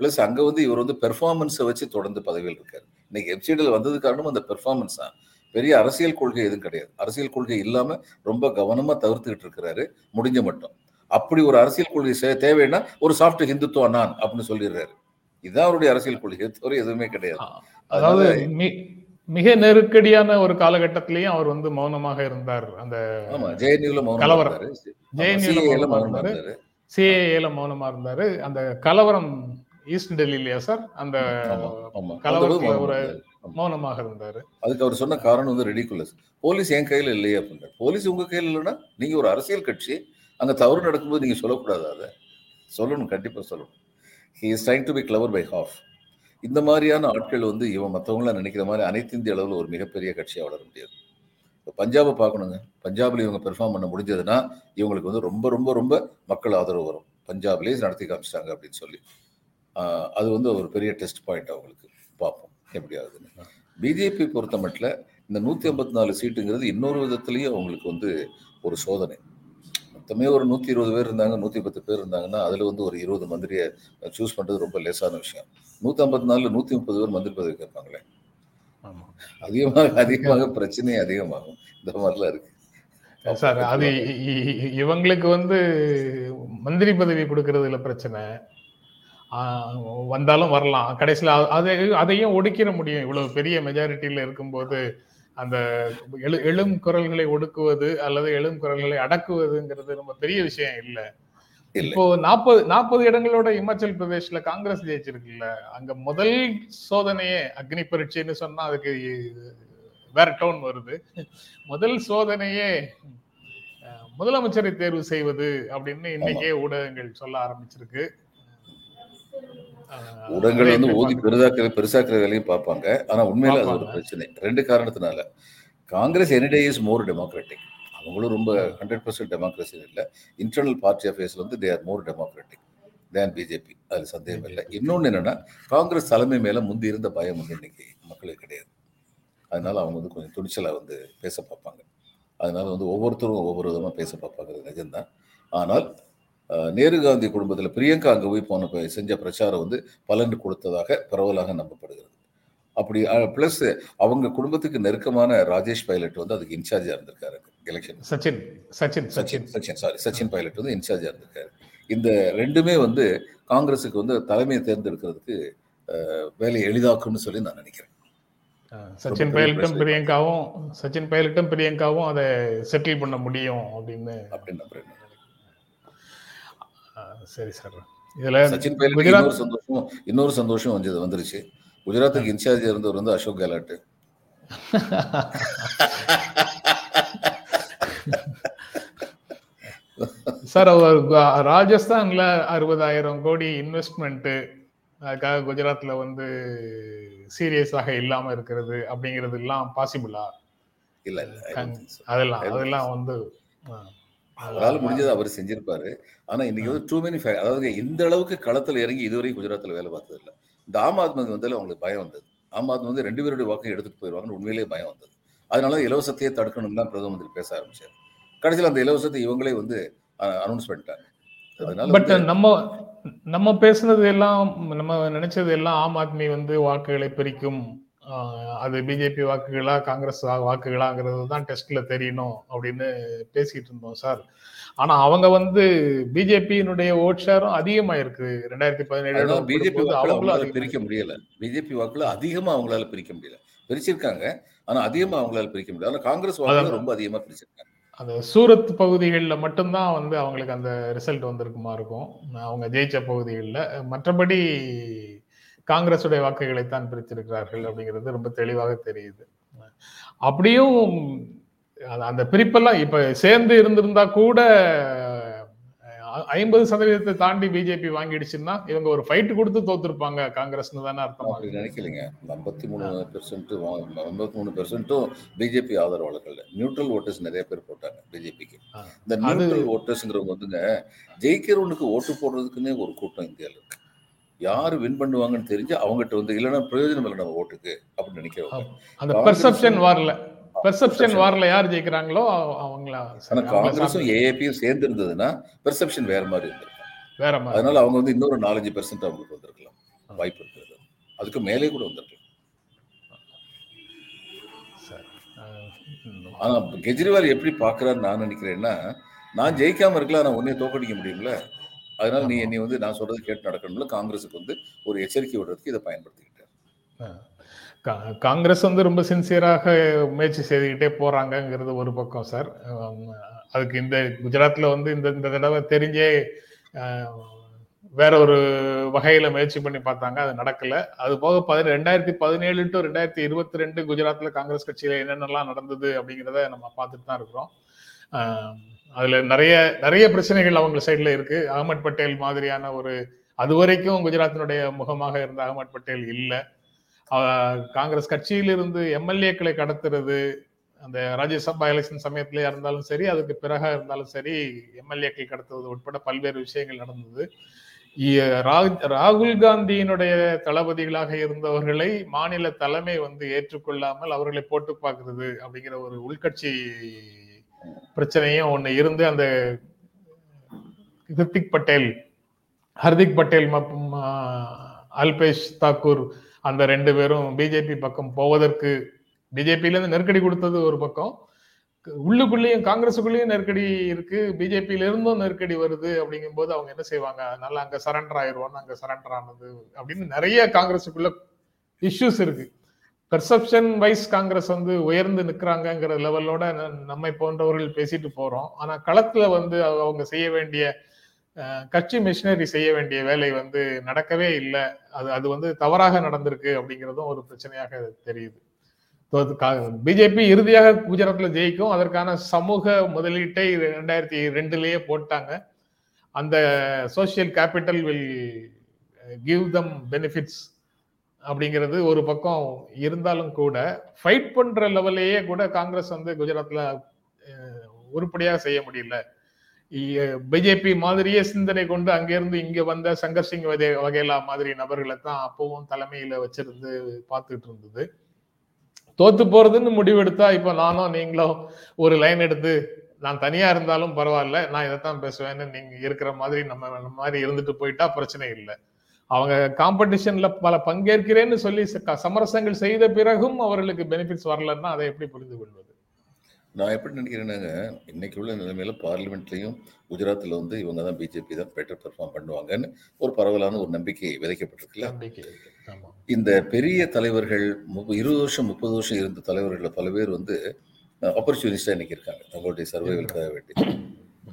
ப்ளஸ் அங்கே வந்து இவர் வந்து பெர்ஃபார்மன்ஸை வச்சு தொடர்ந்து பதவியில் இருக்காரு. இன்னைக்கு எஃப்சிடியில் வந்தது காரணம் அந்த பெர்ஃபார்மன்ஸ் தான். பெரிய அரசியல் கொள்கை எதுவும் கிடையாது. அரசியல் கொள்கை இல்லாமல் ரொம்ப கவனமாக தவிர்த்துக்கிட்டு இருக்கிறாரு. முடிஞ்ச மட்டும். அப்படி ஒரு அரசியல் கொள்கை தேவைன்னா ஒரு சாஃப்ட் ஹிந்துத்துவா நான் அப்படின்னு சொல்லிடுறாரு. இதுதான் அவருடைய அரசியல் கொள்கை. தவிர எதுவுமே கிடையாது. அதாவது மிக நெருக்கடியான ஒரு காலகட்டத்திலயும் அவர் வந்து மௌனமாக இருந்தார். அந்த ஆமா ஜேஎன்யூல மௌனம் கலவரம். இருந்தாரு. JNU ல CAA ல மௌனமா மௌனமா இருந்தாரு. சிஏஏல மௌனமா இருந்தாரு. அந்த கலவரம் ஈஸ்ட் டெல்லியிலயா சார்? அந்த கலவரத்துல ஒரு. மௌனமாக இருந்தாரு. அதுக்கு அவர் சொன்ன காரணம் வந்து ரெடிகுலஸ் போலீஸ் என் கையில இல்லையே அப்படின்ற போலீஸ் உங்க கையில் இல்லைன்னா நீங்க ஒரு அரசியல் கட்சி அங்க தவறு நடக்கும்போது நீங்க சொல்லக்கூடாது அதை. சொல்லணும் கண்டிப்பா சொல்லணும். He is trying to be clever by half இந்த மாதிரியான ஆட்கள் வந்து இவன் மற்றவங்களாம் நினைக்கிற மாதிரி அனைத்து இந்திய அளவில் ஒரு மிகப்பெரிய கட்சியாக வளர முடியாது. இப்போ பஞ்சாபை பார்க்கணுங்க. பஞ்சாபில் இவங்க பெர்ஃபார்ம் பண்ண முடிஞ்சதுன்னா இவங்களுக்கு வந்து ரொம்ப ரொம்ப ரொம்ப மக்கள் ஆதரவு வரும். பஞ்சாப்லேயே நடத்தி காமிச்சிட்டாங்க அப்படின்னு சொல்லி. அது வந்து ஒரு பெரிய டெஸ்ட் பாயிண்ட் அவங்களுக்கு. பார்ப்போம் எப்படி ஆகுதுன்னு பிஜேபி பொறுத்த மட்டும் இந்த நூற்றி ஐம்பத்தி நாலு சீட்டுங்கிறது இன்னொரு விதத்துலேயும் அவங்களுக்கு வந்து ஒரு சோதனை. மொத்தமே ஒரு நூற்றி இருபது பேர் இருந்தாங்க நூற்றி பத்து பேர் இருந்தாங்கன்னா அதில் வந்து ஒரு இருபது மந்திரியை சூஸ் பண்ணுறது ரொம்ப லேசான விஷயம். நூற்றி ஐம்பத்தி நாலில் நூற்றி முப்பது பேர் மந்திரி பதவி கேட்பாங்களே. அதிகமாக அதிகமாக பிரச்சனை அதிகமாகும். இந்த மாதிரிலாம் இருக்கு. சார் அது இவங்களுக்கு வந்து மந்திரி பதவி கொடுக்கறதுல பிரச்சனை. ஆஹ் வந்தாலும் வரலாம். கடைசியில் அதை அதையும் ஒடுக்கிட முடியும். இவ்வளவு பெரிய மெஜாரிட்டியில இருக்கும்போது அந்த எழு எழும் குரல்களை ஒடுக்குவது அல்லது எழும் குரல்களை அடக்குவதுங்கிறது ரொம்ப பெரிய விஷயம் இல்லை. இப்போ நாற்பது நாற்பது இடங்களோட இமாச்சல் பிரதேஷ்ல காங்கிரஸ் ஜெயிச்சிருக்குல்ல அங்க முதல் சோதனையே அக்னி பரீட்சைன்னு சொன்னா அதுக்கு வேற டோன் வருது. முதல் சோதனையே முதலமைச்சரை தேர்வு செய்வது அப்படின்னு இன்னைக்கே ஊடகங்கள் சொல்ல ஆரம்பிச்சிருக்கு. ஊடகங்கள் வந்து ஓதி பெரிதாக்குற பெருசாக்குற வேலையும் பார்ப்பாங்க. ஆனா உண்மையில அது ஒரு. பிரச்சனை. ரெண்டு காரணத்தினால. Congress any day is more democratic அவங்களும் ரொம்ப ஹண்ட்ரட் பர்சன்ட் டெமோக்ரஸி இல்லை. இன்டர்னல் பார்ட்டி அஃபேர்ஸ்ல வந்து they are more democratic than BJP அதுல சந்தேகம் இல்லை. இன்னொன்னு என்னன்னா காங்கிரஸ் தலைமை மேல முந்தி இருந்த பயம் வந்து இன்னைக்கு மக்களுக்கு கிடையாது. அதனால அவங்க வந்து கொஞ்சம் துணிச்சலா வந்து பேச பார்ப்பாங்க. அதனால வந்து ஒவ்வொருத்தரும் ஒவ்வொரு விதமா பேச பார்ப்பாங்க. நிஜம்தான். ஆனால் நேரு காந்தி குடும்பத்தில் பிரியங்கா அங்கே போய் போன செஞ்ச பிரச்சாரம் வந்து பலன் கொடுத்ததாக பரவலாக நம்பப்படுகிறது. அப்படி ப்ளஸ் அவங்க குடும்பத்துக்கு நெருக்கமான ராஜேஷ் பைலட் வந்து அதுக்கு இன்சார்ஜா இருந்திருக்காரு எலெக்ஷன் சச்சின் சச்சின் சச்சின் சச்சின். சாரி சச்சின் பைலட் வந்து இன்சார்ஜா இருந்திருக்காரு. இந்த ரெண்டுமே வந்து காங்கிரஸுக்கு வந்து தலைமையை தேர்ந்தெடுக்கிறதுக்கு வேலையை எளிதாக்கும்னு சொல்லி நான் நினைக்கிறேன். சச்சின் பைலட்டும். பிரியங்காவும் சச்சின் பைலட்டும் பிரியங்காவும் அதை செட்டில் பண்ண முடியும் அப்படின்னு அப்படின்னு சரி சார். இதுல சச்சின் பைலட் இன்னொரு சந்தோஷம் இன்னொரு சந்தோஷம் வந்து வந்துருச்சு. குஜராத்துக்கு இன்சார்ஜ் இருந்தவர் வந்து அசோக் கெலாட். சார் அவர் ராஜஸ்தான்ல அறுபதாயிரம் கோடி இன்வெஸ்ட்மெண்ட் அதுக்காக குஜராத்ல வந்து சீரியஸாக இல்லாம இருக்கிறது அப்படிங்கிறது எல்லாம் பாசிபிளா? இல்ல. அதெல்லாம் அதெல்லாம் வந்து அவரால் முடிஞ்சது அவர் செஞ்சிருப்பாரு. ஆனா இன்னைக்கு வந்து டூ மெனி அதாவது இந்த அளவுக்கு களத்துல இறங்கி இதுவரைக்கும் குஜராத்ல வேலை பார்த்தது இல்ல. இந்த ஆம் ஆத்மி வந்து அவங்களுக்கு பயம் வந்தது. ஆம் ஆத்மி வந்து ரெண்டு பேருடைய வாக்கையும் எடுத்துட்டு போயிருவாங்கன்னு உண்மையிலேயே பயம் வந்தது. அதனால இலவசத்தையே தடுக்கணும் தான் பிரதம மந்திரி பேச ஆரம்பிச்சார். கடைசியில் அந்த இலவசத்தை இவங்களே வந்து அனௌன்ஸ் பண்ணிட்டாங்க. அதனால பட் நம்ம நம்ம பேசுனது எல்லாம் நம்ம நினைச்சது எல்லாம் ஆம் ஆத்மி வந்து வாக்குகளை பிரிக்கும். அது பிஜேபி வாக்குகளா காங்கிரஸ் வாக்குகளாங்கிறது தான் டெஸ்ட்ல தெரியணும் அப்படின்னு பேசிட்டு இருந்தோம் சார். ஆனா அவங்க வந்து பிஜேபியினுடைய ஓட் ஷேரும் அதிகமா இருக்கு ரெண்டாயிரத்தி பதினேழு பிஜேபி அவங்களால அதிகமா பிரிக்க முடியல. பிஜேபி வாக்குல அதிகமா அவங்களால பிரிக்க முடியல. பிரிச்சிருக்காங்க. ஆனா அதிகமா அவங்களால பிரிக்க முடியல. ஆனா காங்கிரஸ் வாக்குல. ரொம்ப அதிகமா பிரிச்சிருக்காங்க. அந்த சூரத் பகுதிகளில் மட்டும்தான் வந்து அவங்களுக்கு அந்த ரிசல்ட் வந்திருக்குமா இருக்கும். அவங்க ஜெயிச்ச பகுதிகளில். மற்றபடி காங்கிரஸுடைய வாக்குகளைத்தான் பிரித்திருக்கிறார்கள் அப்படிங்கிறது ரொம்ப தெளிவாக தெரியுது. அப்படியும் அந்த- பிரிப்பெல்லாம் இப்ப சேர்ந்து இருந்திருந்தா கூட ஐம்பது சதவீதத்தை தாண்டி பிஜேபி வாங்கிடுச்சுன்னா இவங்க ஒரு ஃபைட் கொடுத்து தோத்துருப்பாங்க காங்கிரஸ்னு தானே அர்த்தமா? அப்படி நினைக்கலைங்க. ஐம்பத்தி மூணு பெர்சென்ட் ஐம்பத்தி மூணு பெர்சென்ட்டும் பிஜேபி ஆதரவாளர்கள் நியூட்ரல் ஓட்டர்ஸ் நிறைய பேர் போட்டாங்க பிஜேபிக்கு. இந்த நியூட்ரல் ஓட்டர்ஸ்ங்கிறவங்க வந்துங்க ஜெயிக்கிறவனுக்கு ஓட்டு போடுறதுக்குன்னே ஒரு கூட்டம் இந்தியாவில் இருக்கு. யார் வின் பண்ணுவாங்கன்னு தெரிஞ்சு அவங்ககிட்ட வந்து இல்லைன்னா பிரயோஜனம் இல்லை நம்ம ஓட்டுக்கு அப்படின்னு நினைக்கிறவங்க. அந்த பெர்செப்ஷன் வார்ல. பெர்செப்ஷன் வார்ல யார் ஜெயிக்கிறாங்களோ அவங்கள ஆனா காங்கிரஸும் ஏஏபியும் சேர்ந்து இருந்ததுன்னா பெர்செப்ஷன் வேற மாதிரி இருந்திருக்கும். வேற மாதிரி. அதனால அவங்க வந்து இன்னொரு நாலஞ்சு பெர்சென்ட் அவங்களுக்கு வந்திருக்கலாம். வாய்ப்பு இருக்கிறது. அதுக்கு மேலே கூட வந்திருக்கலாம். ஆனா கெஜ்ரிவால் எப்படி பாக்குறான்னு நான் நினைக்கிறேன்னா நான் ஜெயிக்காம இருக்கலாம் நான் உன்னைய தோக்கடிக்க முடியும்ல? அதனால நீ என்னை வந்து நான் சொல்றது கேட்டு நடக்கணும்ல. காங்கிரஸுக்கு வந்து ஒரு எச்சரிக்கை விடுறதுக்கு இதை பயன்படுத்திக்கிட்டேன் காங்கிரஸ் வந்து ரொம்ப சின்சியராக முயற்சி செய்துக்கிட்டே போறாங்கங்கிறது ஒரு பக்கம் சார். அதுக்கு இந்த குஜராத்ல வந்து இந்த இந்த தடவை தெரிஞ்சே வேற ஒரு வகையில முயற்சி பண்ணி பார்த்தாங்க அது நடக்கல. அது போக பதின ரெண்டாயிரத்தி பதினேழு டு ரெண்டாயிரத்தி இருபத்தி ரெண்டு குஜராத்ல காங்கிரஸ் கட்சியில என்னென்னலாம் நடந்தது அப்படிங்கிறத நம்ம பார்த்துட்டு தான் இருக்கிறோம். அதுல நிறைய நிறைய பிரச்சனைகள் அவங்க சைட்ல இருக்கு. அகமது பட்டேல் மாதிரியான ஒரு அது வரைக்கும் குஜராத்தினுடைய முகமாக இருந்த அகமது பட்டேல் இல்லை. காங்கிரஸ் கட்சியிலிருந்து எம்எல்ஏக்களை கடத்துறது அந்த ராஜ்யசபா எலெக்ஷன் சமயத்திலேயே இருந்தாலும் சரி அதுக்கு பிறகா இருந்தாலும் சரி எம்எல்ஏக்கள் கடத்துவது உட்பட பல்வேறு விஷயங்கள் நடந்தது. ராகுல் காந்தியினுடைய தளபதிகளாக இருந்தவர்களை மாநில தலைமை வந்து ஏற்றுக்கொள்ளாமல் அவர்களை போட்டு பார்க்கறது அப்படிங்கிற ஒரு உள்கட்சி பிரச்சனையும் ஒண்ணு இருந்து அந்த ஹிருத்திக் பட்டேல் ஹர்திக் பட்டேல் மற்றும் அல்பேஷ் தாக்கூர் அந்த ரெண்டு பேரும் பிஜேபி பக்கம் போவதற்கு பிஜேபியிலேருந்து நெருக்கடி கொடுத்தது ஒரு பக்கம். உள்ளுக்குள்ளேயும் காங்கிரஸுக்குள்ளேயும் நெருக்கடி இருக்கு. பிஜேபியில இருந்தும் நெருக்கடி வருது அப்படிங்கும்போது அவங்க என்ன செய்வாங்க? அதனால அங்க சரண்டர் ஆயிடுவோம் அங்க சரண்டர் ஆனது அப்படின்னு நிறைய காங்கிரஸுக்குள்ள இஷ்யூஸ் இருக்கு. பெர்செப்ஷன் வைஸ் காங்கிரஸ் வந்து உயர்ந்து நிற்கிறாங்கிற லெவலோட ந- நம்மை போன்றவர்கள் பேசிட்டு போறோம். ஆனா களத்துல வந்து அவங்க செய்ய வேண்டிய கட்சி மிஷினரி செய்ய வேண்டிய வேலை வந்து நடக்கவே இல்லை. அது அது வந்து தவறாக நடந்திருக்கு அப்படிங்கிறதும் ஒரு பிரச்சனையாக தெரியுது. பிஜேபி இறுதியாக குஜராத்ல ஜெயிக்கும். அதற்கான சமூக முதலீட்டை ரெண்டாயிரத்தி ரெண்டுலயே போட்டாங்க. அந்த social capital will give them benefits அப்படிங்கிறது ஒரு பக்கம் இருந்தாலும் கூட ஃபைட் பண்ற லெவல்லையே கூட காங்கிரஸ் வந்து குஜராத்ல உருப்படியாக செய்ய முடியல. பிஜேபி மாதிரியே சிந்தனை கொண்டு அங்கிருந்து இங்க வந்த சங்கர் சிங் வகே- மாதிரி நபர்களை தான் அப்பவும் தலைமையில வச்சிருந்து பார்த்துட்டு இருந்தது. தோத்து போறதுன்னு முடிவெடுத்தா இப்ப நானும் நீங்களும் ஒரு லைன் எடுத்து நான் தனியா இருந்தாலும் பரவாயில்ல நான் இதைத்தான் பேசுவேன்னு நீங்க இருக்கிற மாதிரி நம்ம நம்ம மாதிரி இருந்துட்டு போயிட்டா பிரச்சனை இல்லை. அவங்க காம்படிஷன்ல பல பங்கேற்கிறேன்னு சொல்லி ச- சமரசங்கள் செய்த பிறகும் அவர்களுக்கு பெனிஃபிட்ஸ் வரலன்னா அதை எப்படி புரிந்து கொள்வது? நான் எப்படி நினைக்கிறேன்னாங்க இன்னைக்கு உள்ள நிலைமையில பார்லிமெண்ட்லயும் குஜராத்ல வந்து இவங்க தான் பிஜேபி தான் பெட்டர் பெர்ஃபார்ம் பண்ணுவாங்கன்னு ஒரு பரவலான ஒரு நம்பிக்கை விதைக்கப்பட்டிருக்குல்ல இந்த பெரிய தலைவர்கள் இருபது வருஷம் முப்பது வருஷம் இருந்த தலைவர்கள் பல பேர் வந்து ஆப்பர்ச்சுனிஸ்டா இன்னைக்கு இருக்காங்க தங்களுடைய சர்வைவலுக்காக வேண்டி.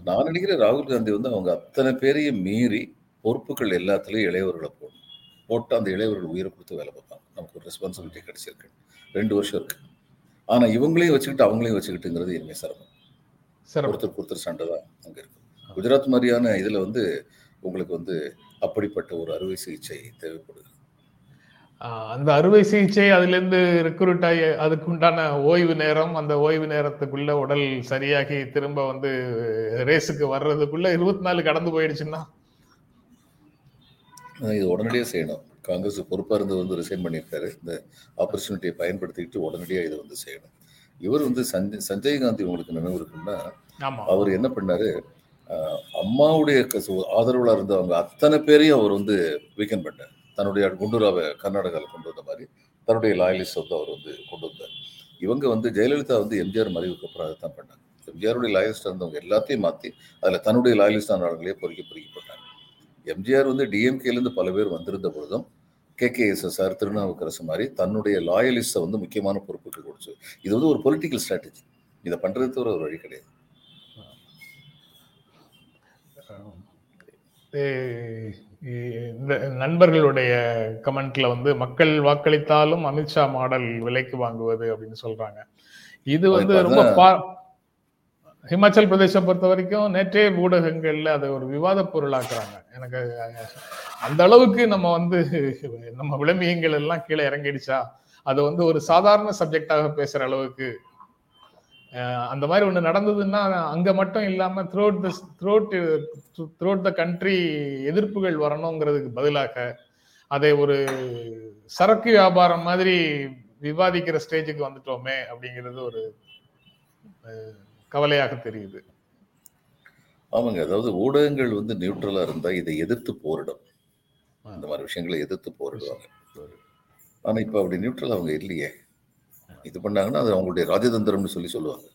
நான் நினைக்கிறேன் ராகுல் காந்தி வந்து அவங்க அத்தனை பேரையும் மீறி பொறுப்புகள் எல்லாத்துலயும் இளையவர்களை போடணும். போட்டு அந்த இளையவர்கள் உயிரை கொடுத்து வேலை பார்ப்பாங்க. நமக்கு ஒரு ரெஸ்பான்சிபிலிட்டி கிடைச்சிருக்கு. ரெண்டு வருஷம் இருக்கு. ஆனா இவங்களையும் வச்சுக்கிட்டு அவங்களையும் வச்சுக்கிட்டுங்கிறது இனிமே சிரமம். ஒருத்தருக்கு ஒருத்தர் சண்டை தான் அங்க இருக்கு. குஜராத் மாதிரியான இதுல வந்து உங்களுக்கு வந்து அப்படிப்பட்ட ஒரு அறுவை சிகிச்சை தேவைப்படுது. அந்த அறுவை சிகிச்சை அதுல இருந்து ரெக்ரூட் ஆகி அதுக்கு உண்டான ஓய்வு நேரம் அந்த ஓய்வு நேரத்துக்குள்ள உடல் சரியாகி திரும்ப வந்து ரேஸுக்கு வர்றதுக்குள்ள இருபத்தி நாலு கடந்து போயிடுச்சுன்னா? இது உடனடியாக செய்யணும். காங்கிரஸ் பொறுப்பாக இருந்து வந்து ரிசைன் பண்ணியிருக்காரு. இந்த ஆப்பர்ச்சுனிட்டியை பயன்படுத்திக்கிட்டு உடனடியாக இதை வந்து செய்யணும். இவர் வந்து சஞ்சய் சஞ்சய் காந்தி உங்களுக்கு நினைவு இருக்குன்னா அவர் என்ன பண்ணாரு? அம்மாவுடைய ஆதரவுல இருந்தவங்க அத்தனை பேரையும் அவர் வந்து வீக்கெண்ட் பண்ணார் தன்னுடைய குண்டூராவை கர்நாடகாவில் கொண்டு வந்த மாதிரி தன்னுடைய லாயலிஸ்ட் வந்து அவர் வந்து கொண்டு வந்தார். இவங்க வந்து ஜெயலலிதா வந்து எம்ஜிஆர் மறைவுக்கு அப்புறம் அதை தான் பண்ணாங்க. எம்ஜிஆருடைய லாயலிஸ்ட் இருந்தவங்க எல்லாத்தையும் மாற்றி அதில் தன்னுடைய லாயலிஸ்ட் ஆனவர்களே பொறுக்கி பொறுக்கி போட்டாங்க எம்ஜிஆர் வந்து டிஎம்கேலேருந்து பல பேர் வந்திருந்த பொழுதும் கேகேஎஸ்எஸ்ஆர் திருநாவுக்கரசு மாதிரி தன்னுடைய லாயலிஸ்ட்டை வந்து முக்கியமான பொறுப்புக்கு கொடுத்து இது வந்து ஒரு பொலிட்டிக்கல் ஸ்ட்ராட்டஜி இதை பண்ணுறது தவிர ஒரு வழி கிடையாது. இந்த நண்பர்களுடைய கமெண்ட்ல வந்து மக்கள் வாக்களித்தாலும் அமித்ஷா மாடல் விலைக்கு வாங்குவது அப்படின்னு சொல்றாங்க. இது வந்து ரொம்ப ஹிமாச்சல் பிரதேசம் பொறுத்த வரைக்கும் நேற்றே ஊடகங்கள்ல அதை ஒரு விவாத பொருளாக்குறாங்க. எனக்கு அந்த அளவுக்கு நம்ம வந்து நம்ம விளம்பியங்கள் எல்லாம் கீழே இறங்கிடுச்சா? அது வந்து ஒரு சாதாரண சப்ஜெக்டாக பேசுற அளவுக்கு அந்த மாதிரி ஒண்ணு நடந்ததுன்னா அங்க மட்டும் இல்லாம throughout the throughout throughout the country எதிர்ப்புகள் வரணுங்கிறதுக்கு பதிலாக அதை ஒரு சரக்கு வியாபாரம் மாதிரி விவாதிக்கிற ஸ்டேஜுக்கு வந்துட்டோமே அப்படிங்கிறது ஒரு கவலையாக தெரியுது. ஆமாங்க. அதாவது ஊடகங்கள் வந்து நியூட்ரலா இருந்தா இதை எதிர்த்து போரிடும். இந்த மாதிரி விஷயங்களை எதிர்த்து போரிடுவாங்க. ஆனா இப்ப அப்படி நியூட்ரல் அவங்க இல்லையே. இது பண்ணாங்கன்னா அது அவங்களுடைய ராஜதந்திரம்னு சொல்லி சொல்லுவாங்க.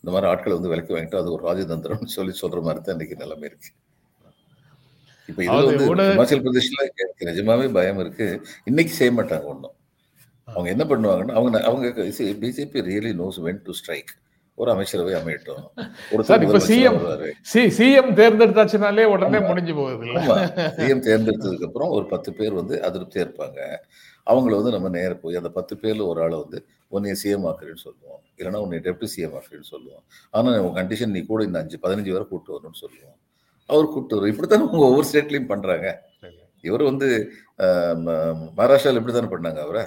இந்த மாதிரி ஆட்களை வந்து விலைக்கு வாங்கிட்டு அது ஒரு ராஜதந்திரம்னு சொல்லி சொல்ற மாதிரி தான் இன்னைக்கு நிலைமை இருக்கு. இப்ப இதுல வந்து ஹிமாச்சல் பிரதேஷ்ல நிஜமாவே பயம் இருக்கு. இன்னைக்கு செய்ய மாட்டாங்க ஒன்றும் அவங்க என்ன பண்ணுவாங்கன்னா அவங்க அவங்க BJP really knows when to strike ஒரு அமைச்சரவை அமையட்டும். ஒருத்தர் சார், இப்ப முதலமைச்சரா CM வருவாரு. சி சிஎம் தேர்ந்தெடுத்தாச்சுனாலே உடனே முடிஞ்சு போகுது. சிஎம் தேர்ந்தெடுத்ததுக்கு அப்புறம் ஒரு பத்து பேர் வந்து அதிருப்தியா இருப்பாங்க. அவங்கள வந்து நம்ம நேர போய் அந்த பத்து பேர்ல ஒரு ஆளை வந்து உன்னை சிஎம் ஆக்குறேன்னு சொல்லுவோம். இல்லைன்னா உன்னை டெப்டி சிஎம் ஆக்குறேன்னு சொல்லுவோம். ஆனா உன் கண்டிஷன் நீ கூட இந்த அஞ்சு பதினஞ்சு பேரை கூட்டு வரணும்னு சொல்லுவோம். அவர் கூட்டு வரும் இப்படித்தானே உங்க ஒவ்வொரு ஸ்டேட்லயும் பண்றாங்க. இவர் வந்து ஆஹ், ம- மகாராஷ்டிரால இப்படி தானே பண்ணாங்க அவரை?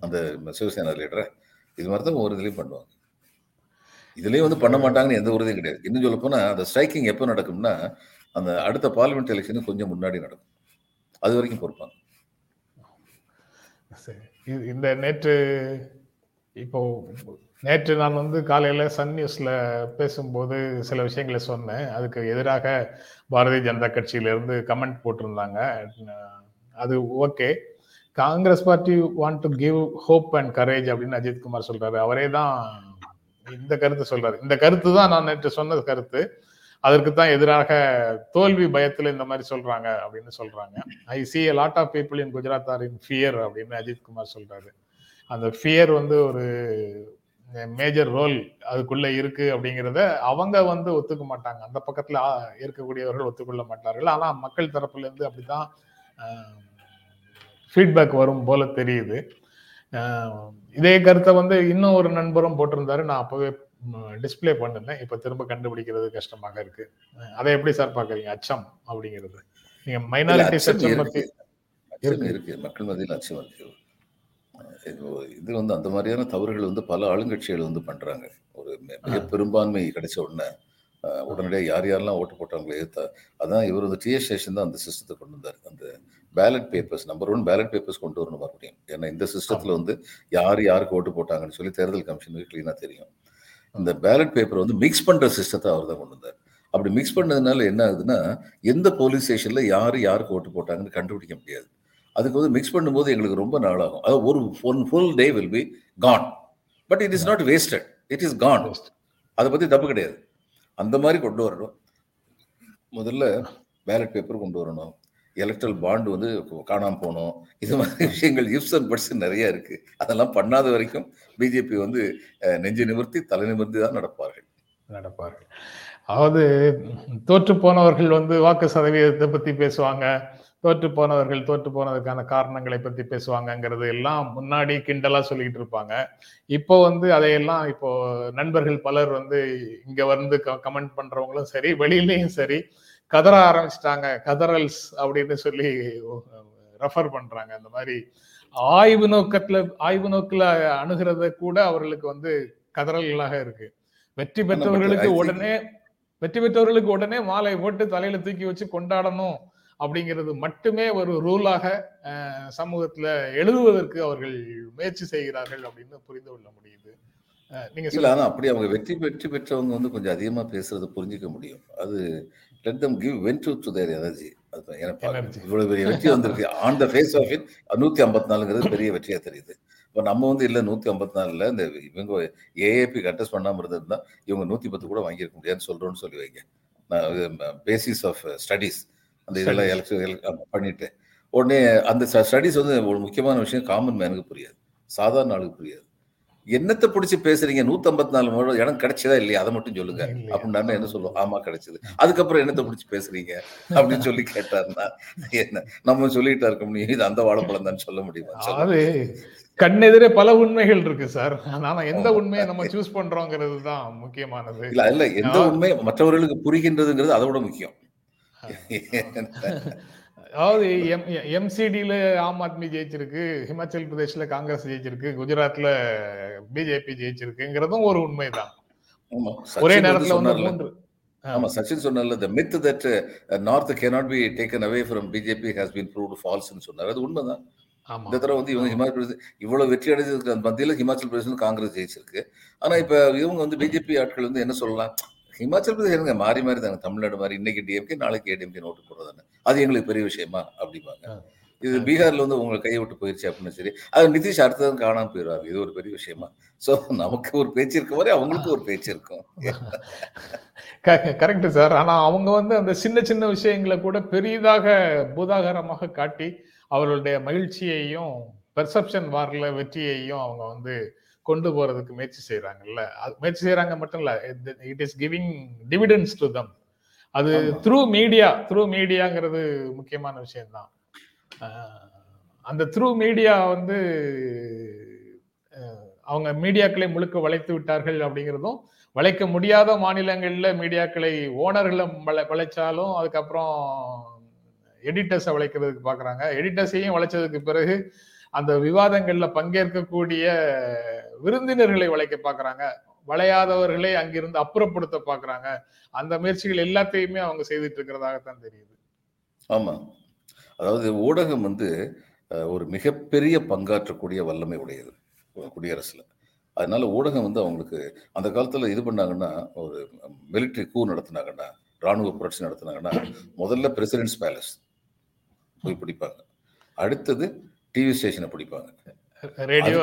அந்த சிவசேனா லீடரை இது மாதிரி தான் ஒவ்வொரு இதுலயும் பண்ணுவாங்க. இதுலயும் வந்து பண்ண மாட்டாங்கன்னு எந்த உறுதியும் கிடையாது. இன்னும் சொல்ல போனா அந்த ஸ்ட்ரைக்கிங் எப்போ நடக்கும்னா அந்த அடுத்த பார்லிமெண்ட் எலெக்ஷனுக்கு கொஞ்சம் முன்னாடி நடக்கும். அது வரைக்கும் பொறுப்பாங்க. இது- இந்த நேற்று இப்போ நேற்று நான் வந்து காலையில் சன் நியூஸில் பேசும்போது சில விஷயங்களை சொன்னேன். அதுக்கு எதிராக பாரதிய ஜனதா கட்சியிலேருந்து கமெண்ட் போட்டிருந்தாங்க. அது okay. Congress party want to give hope and courage அப்படின்னு அஜித் குமார் சொல்கிறாரு அவரே தான் இந்த கருத்து சொல்றாரு. இந்த கருத்து தான் நான் நேற்று சொன்ன கருத்து. அதற்கு தான் எதிராக தோல்வி பயத்துல இந்த மாதிரி சொல்றாங்க அப்படின்னு சொல்றாங்க. I see a lot of people in Gujarat are in fear அப்படின்னு அஜித் குமார் சொல்றாரு. அந்த ஃபியர் வந்து ஒரு மேஜர் ரோல் அதுக்குள்ள இருக்கு அப்படிங்கிறத அவங்க வந்து ஒத்துக்க மாட்டாங்க. அந்த பக்கத்துல இருக்கக்கூடியவர்கள் ஒத்துக்கொள்ள மாட்டார்கள். ஆனா மக்கள் தரப்புல இருந்து அப்படிதான் ஃபீட்பேக் வரும் போல தெரியுது. இதே கருத்தை வந்து இன்னும் ஒரு நண்பரும் போட்டிருந்தாரு. நான் அப்பவே டிஸ்ப்ளே பண்ணிருந்தேன். இப்ப திரும்ப கண்டுபிடிக்கிறது கஷ்டமாக இருக்கு. அதை எப்படி சார் பாக்குறீங்க அச்சம் அப்படிங்கிறது. நீங்க அச்சம் இருக்கு. இருக்கு. மக்கள் மத்தியில் அச்சம் இருக்கு. இது வந்து அந்த மாதிரியான தவறுகள் வந்து பல ஆளுங்கட்சிகள் வந்து பண்றாங்க. ஒரு மிக- பெரும்பான்மை கிடைச்ச உடனே உடனடியாக யார் யாரெல்லாம் ஓட்டு போட்டாங்களோ ஏத்தா அதான் இவர் வந்து டிஎஸ் ஸ்டேஷன் தான் அந்த சிஸ்டத்தை கொண்டு வந்தார். அந்த ballot papers number one ballot papers கொண்டு வரணும் மறுபடியும். ஏன்னா இந்த சிஸ்டத்துல வந்து யார் யாருக்கு ஓட்டு போட்டாங்கன்னு சொல்லி தேர்தல் கமிஷனுக்கு கிளீனா தெரியும். இந்த பேலட் பேப்பர் வந்து மிக்ஸ் பண்ற சிஸ்டத்தை அவர் தான் கொண்டு வந்தார். அப்படி மிக்ஸ் பண்ணதுனால என்ன ஆகுதுன்னா எந்த போலீஸ் ஸ்டேஷன்ல யார் யாருக்கு ஓட்டு போட்டாங்கன்னு கண்டுபிடிக்க முடியாது. அதுக்கு வந்து மிக்ஸ் பண்ணும்போது எங்களுக்கு ரொம்ப நாளாகும். அது ஒரு one full day will be gone but it is not wasted it is gone அதை பத்தி தப்பு கிடையாது. அந்த மாதிரி கொண்டு வரணும். முதல்ல பேலட் பேப்பர் கொண்டு வரணும். எலக்ட்ரல் பாண்டு வந்து காணாமல் போகணும் இது மாதிரி விஷயங்கள் இப்ஸ் அண்ட் பட்ஸ் நிறைய இருக்கு. அதெல்லாம் பண்ணாத வரைக்கும் பிஜேபி வந்து நெஞ்சு நிமிர்த்தி தலை நிமிர்த்தி தான் நடப்பார்கள். நடப்பார்கள். அதாவது தோற்று போனவர்கள் வந்து வாக்கு சதவீதத்தை பத்தி பேசுவாங்க. தோற்று போனவர்கள் தோற்று போனதுக்கான காரணங்களை பத்தி பேசுவாங்கங்கிறது எல்லாம் முன்னாடி கிண்டலா சொல்லிக்கிட்டு இருப்பாங்க. இப்போ வந்து அதையெல்லாம் இப்போ நண்பர்கள் பலர் வந்து இங்க வந்து கமெண்ட் பண்றவங்களும் சரி வெளியிலையும் சரி கதற ஆரம்பிச்சிட்டாங்க. கதறல்ஸ் அப்படின்னு சொல்லி ரெஃபர் பண்றாங்க. அந்த மாதிரி ஆய்வு நோக்கத்துல ஆய்வு நோக்கில அணுகிறத கூட அவர்களுக்கு வந்து கதறல்களாக இருக்கு. வெற்றி பெற்றவர்களுக்கு உடனே வெற்றி பெற்றவர்களுக்கு உடனே மாலை போட்டு தலையில தூக்கி வச்சு கொண்டாடணும் அப்படிங்கிறது மட்டுமே ஒரு ரூலாக சமூகத்துல எழுதுவதற்கு அவர்கள் முயற்சி செய்கிறார்கள் அப்படின்னு புரிந்து கொள்ள முடியுது. நீங்க ஆனா அப்படி அவங்க வெற்றி வெற்றி பெற்றவங்க வந்து கொஞ்சம் அதிகமா பேசுறது புரிஞ்சுக்க முடியும். அது let them give vent to their energy. இவ்வளவு பெரிய வெற்றி வந்திருக்கு. On the face of it நூத்தி ஐம்பத்தி நாலுங்கிறது பெரிய வெற்றியா தெரியுது. இப்போ நம்ம வந்து இல்ல நூத்தி ஐம்பத்தி நாலுல இந்த இவங்க ஏஏபி கண்டெஸ்ட் பண்ணாம இருந்திருந்தா இவங்க நூத்தி பத்து கூட வாங்கியிருக்க முடியாதுன்னு சொல்றோம்னு சொல்லி வைங்க. பேசிஸ் ஆஃப் ஸ்டடீஸ் அந்த இதெல்லாம் எலக்ஷன் பண்ணிட்டு. உடனே அந்த ஸ்டடீஸ் வந்து ஒரு முக்கியமான விஷயம் காமன் மேனுக்கு புரியாது. சாதாரண ஆளுக்கு புரியாது. என்னத்தை பிடிச்சி பேசுறீங்க? நூத்தி ஐம்பத்தி நாலு முறை இடம் கிடைச்சதா இல்லையா? அதை மட்டும் சொல்லுங்க? அப்படின்னு என்ன சொல்லுவோம்? ஆமா கிடைச்சது. அதுக்கப்புறம் என்னத்தை பிடிச்சி பேசுறீங்க? அப்படின்னு சொல்லி கேட்டாருன்னா என்ன? நம்ம சொல்லிட்டா இருக்க முடியும். இது அந்த வாழைப்பழம் தான் சொல்ல முடியுமா. அது கண்ணெதிரே பல உண்மைகள் இருக்கு சார். ஆனா எந்த உண்மையை நம்ம சூஸ் பண்றோங்கிறது தான் முக்கியமானது. இல்ல இல்ல எந்த. உண்மை மற்றவர்களுக்கு புரிகின்றதுங்கிறது அதை விட முக்கியம். அதாவது எம்சிடில ஆம் ஆத்மி ஜெயிச்சிருக்கு ஹிமாச்சல் பிரதேஷ்ல காங்கிரஸ் ஜெயிச்சிருக்கு குஜராத்ல பிஜேபி ஜெயிச்சிருக்குங்கிறதும் ஒரு உண்மைதான். ஒரே நேரத்துல வந்து. மூன்று. ஆமா சச்சின் சொன்னார்ல the myth that uh, north cannot be taken away from BJP has been proved false னு சொன்னார். அது உண்மைதான். இந்த தடவை வந்து இவங்க ஹிமாச்சல் பிரதேச இவ்வளவு வெற்றி அடைஞ்சதுக்கு மத்தியில ஹிமாச்சல் பிரதேசம் காங்கிரஸ் ஜெயிச்சிருக்கு. ஆனா இப்ப இவங்க வந்து பிஜேபி ஆட்கள் வந்து என்ன சொல்லலாம்? ஹிமாச்சல் பிரதேசம் மாறி மாறி தாங்க. தமிழ்நாடு மாதிரி இன்னைக்கு டிஎம்கே நாளைக்கு ஏடிஎம்கே நோட்டு போடுறதானே அது எங்களுக்கு பெரிய விஷயமா அப்படிம்பாங்க. இது பீகார்ல வந்து உங்களுக்கு கையை விட்டு போயிருச்சு அப்படின்னு சரி. அது நிதிஷ் அடுத்ததும் காணாம போயிடுவாரு. இது ஒரு பெரிய விஷயமா. சோ நமக்கு ஒரு பேச்சு இருக்க மாதிரி அவங்களுக்கு ஒரு பேச்சு இருக்கும். Correct sir. ஆனா அவங்க வந்து அந்த சின்ன சின்ன விஷயங்களை கூட பெரிதாக பூதாகரமாக காட்டி அவர்களுடைய மகிழ்ச்சியையும் பெர்செப்ஷன் வார்ல வெற்றியையும் அவங்க வந்து கொண்டு போறதுக்கு முயற்சி செய்யறாங்கல்ல அது முயற்சி செய்யறாங்க மட்டும் இல்ல it is giving dividends to them அது. த்ரூ மீடியா த்ரூ மீடியாங்கிறது முக்கியமான விஷயம்தான். அந்த த்ரூ மீடியா வந்து அவங்க மீடியாக்களை முழுக்க வளைத்து விட்டார்கள் அப்படிங்கிறதும் வளைக்க முடியாத மாநிலங்கள்ல மீடியாக்களை ஓனர்களை வளை- வளைச்சாலும் அதுக்கப்புறம் எடிட்டர்ஸை வளைக்கிறதுக்கு பாக்குறாங்க. எடிட்டர்ஸையும் வளைச்சதுக்கு பிறகு அந்த விவாதங்கள்ல பங்கேற்கக்கூடிய விருந்தினர்களை வளைக்க பாக்குறாங்க. வளையாதவர்களை அங்கிருந்து அப்புறப்படுத்த பாக்குறாங்க. அந்த முயற்சிகள் எல்லாத்தையுமே அவங்க செய்துட்டு இருக்கிறதாகத்தான் தெரியுது. ஆமா. அதாவது ஊடகம் வந்து ஒரு மிகப்பெரிய பங்காற்றக்கூடிய வல்லமை உடையது குடியரசில். குடியரசுல அதனால ஊடகம் வந்து அவங்களுக்கு அந்த காலத்துல இது பண்ணாங்கன்னா ஒரு மிலிட்டரி கூ நடத்தினாங்கன்னா ராணுவ புரட்சி நடத்தினாங்கன்னா முதல்ல பிரசிடென்ட்ஸ் பேலஸ் போய் பிடிப்பாங்க. அடுத்தது டிவி ஸ்டேஷனை பிடிப்பாங்க. ரேடியோ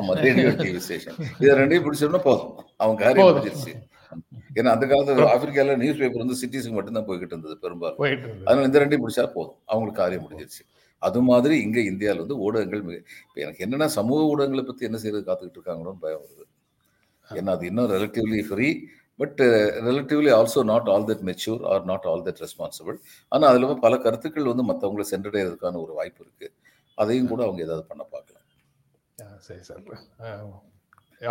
ஆமா ரேடியோ டிவி ஸ்டேஷன் இதை ரெண்டையும் பிடிச்சோம்னா போதும். அவங்க காரியம். முடிஞ்சிருச்சு. ஏன்னா அந்த காலத்துல ஆப்பிரிக்கால நியூஸ் பேப்பர் வந்து சிட்டிஸ்க்கு மட்டும்தான் போய்கிட்டு இருந்தது பெரும்பாலும். அதனால இந்த ரெண்டையும் பிடிச்சா போதும். அவங்களுக்கு காரியம் முடிஞ்சிருச்சு. அது மாதிரி இங்க இந்தியாவில் வந்து ஊடகங்கள் இப்ப எனக்கு என்னன்னா சமூக ஊடகங்களை பத்தி என்ன செய்யறது காத்துக்கிட்டு இருக்காங்களோன்னு பயம் வருது. ஏன்னா அது இன்னும் relatively free but relatively also not all that mature or not all that responsible ஆனால் அதுல பல கருத்துக்கள் வந்து மற்றவங்களை சென்றடைறதுக்கான ஒரு வாய்ப்பு இருக்கு. அதையும் கூட அவங்க ஏதாவது பண்ண பார்க்கலாம் சரி சார்.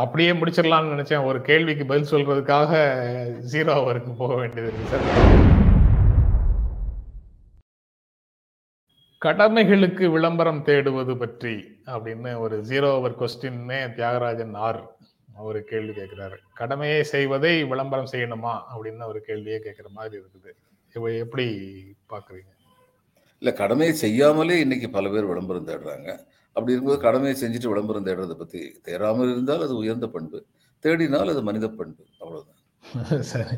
அப்படியே முடிச்சிடலாம்னு நினைச்சேன். ஒரு கேள்விக்கு பதில் சொல்றதுக்காக ஜீரோ அவருக்கு போக வேண்டியது இருக்கு சார் கடமைகளுக்கு விளம்பரம் தேடுவது பற்றி அப்படின்னு ஒரு ஜீரோ ஓவர் கொஸ்டின்னே தியாகராஜன் ஆர் ஒரு கேள்வி கேட்கிறாரு கடமையை செய்வதை விளம்பரம் செய்யணுமா அப்படின்னு ஒரு கேள்வியே கேட்குற மாதிரி இருக்குது. இவ எப்படி பார்க்குறீங்க இல்லை கடமையை செய்யாமலே இன்னைக்கு பல பேர் விளம்பரம் தேடுறாங்க. அப்படி இருக்கும்போது கடமையை செஞ்சுட்டு விளம்பரம் தேடுறதை பத்தி தேடாமல் இருந்தால் அது உயர்ந்த பண்பு. தேடினால் அது மனித பண்பு. அவ்வளோதான் <laughs> சரி.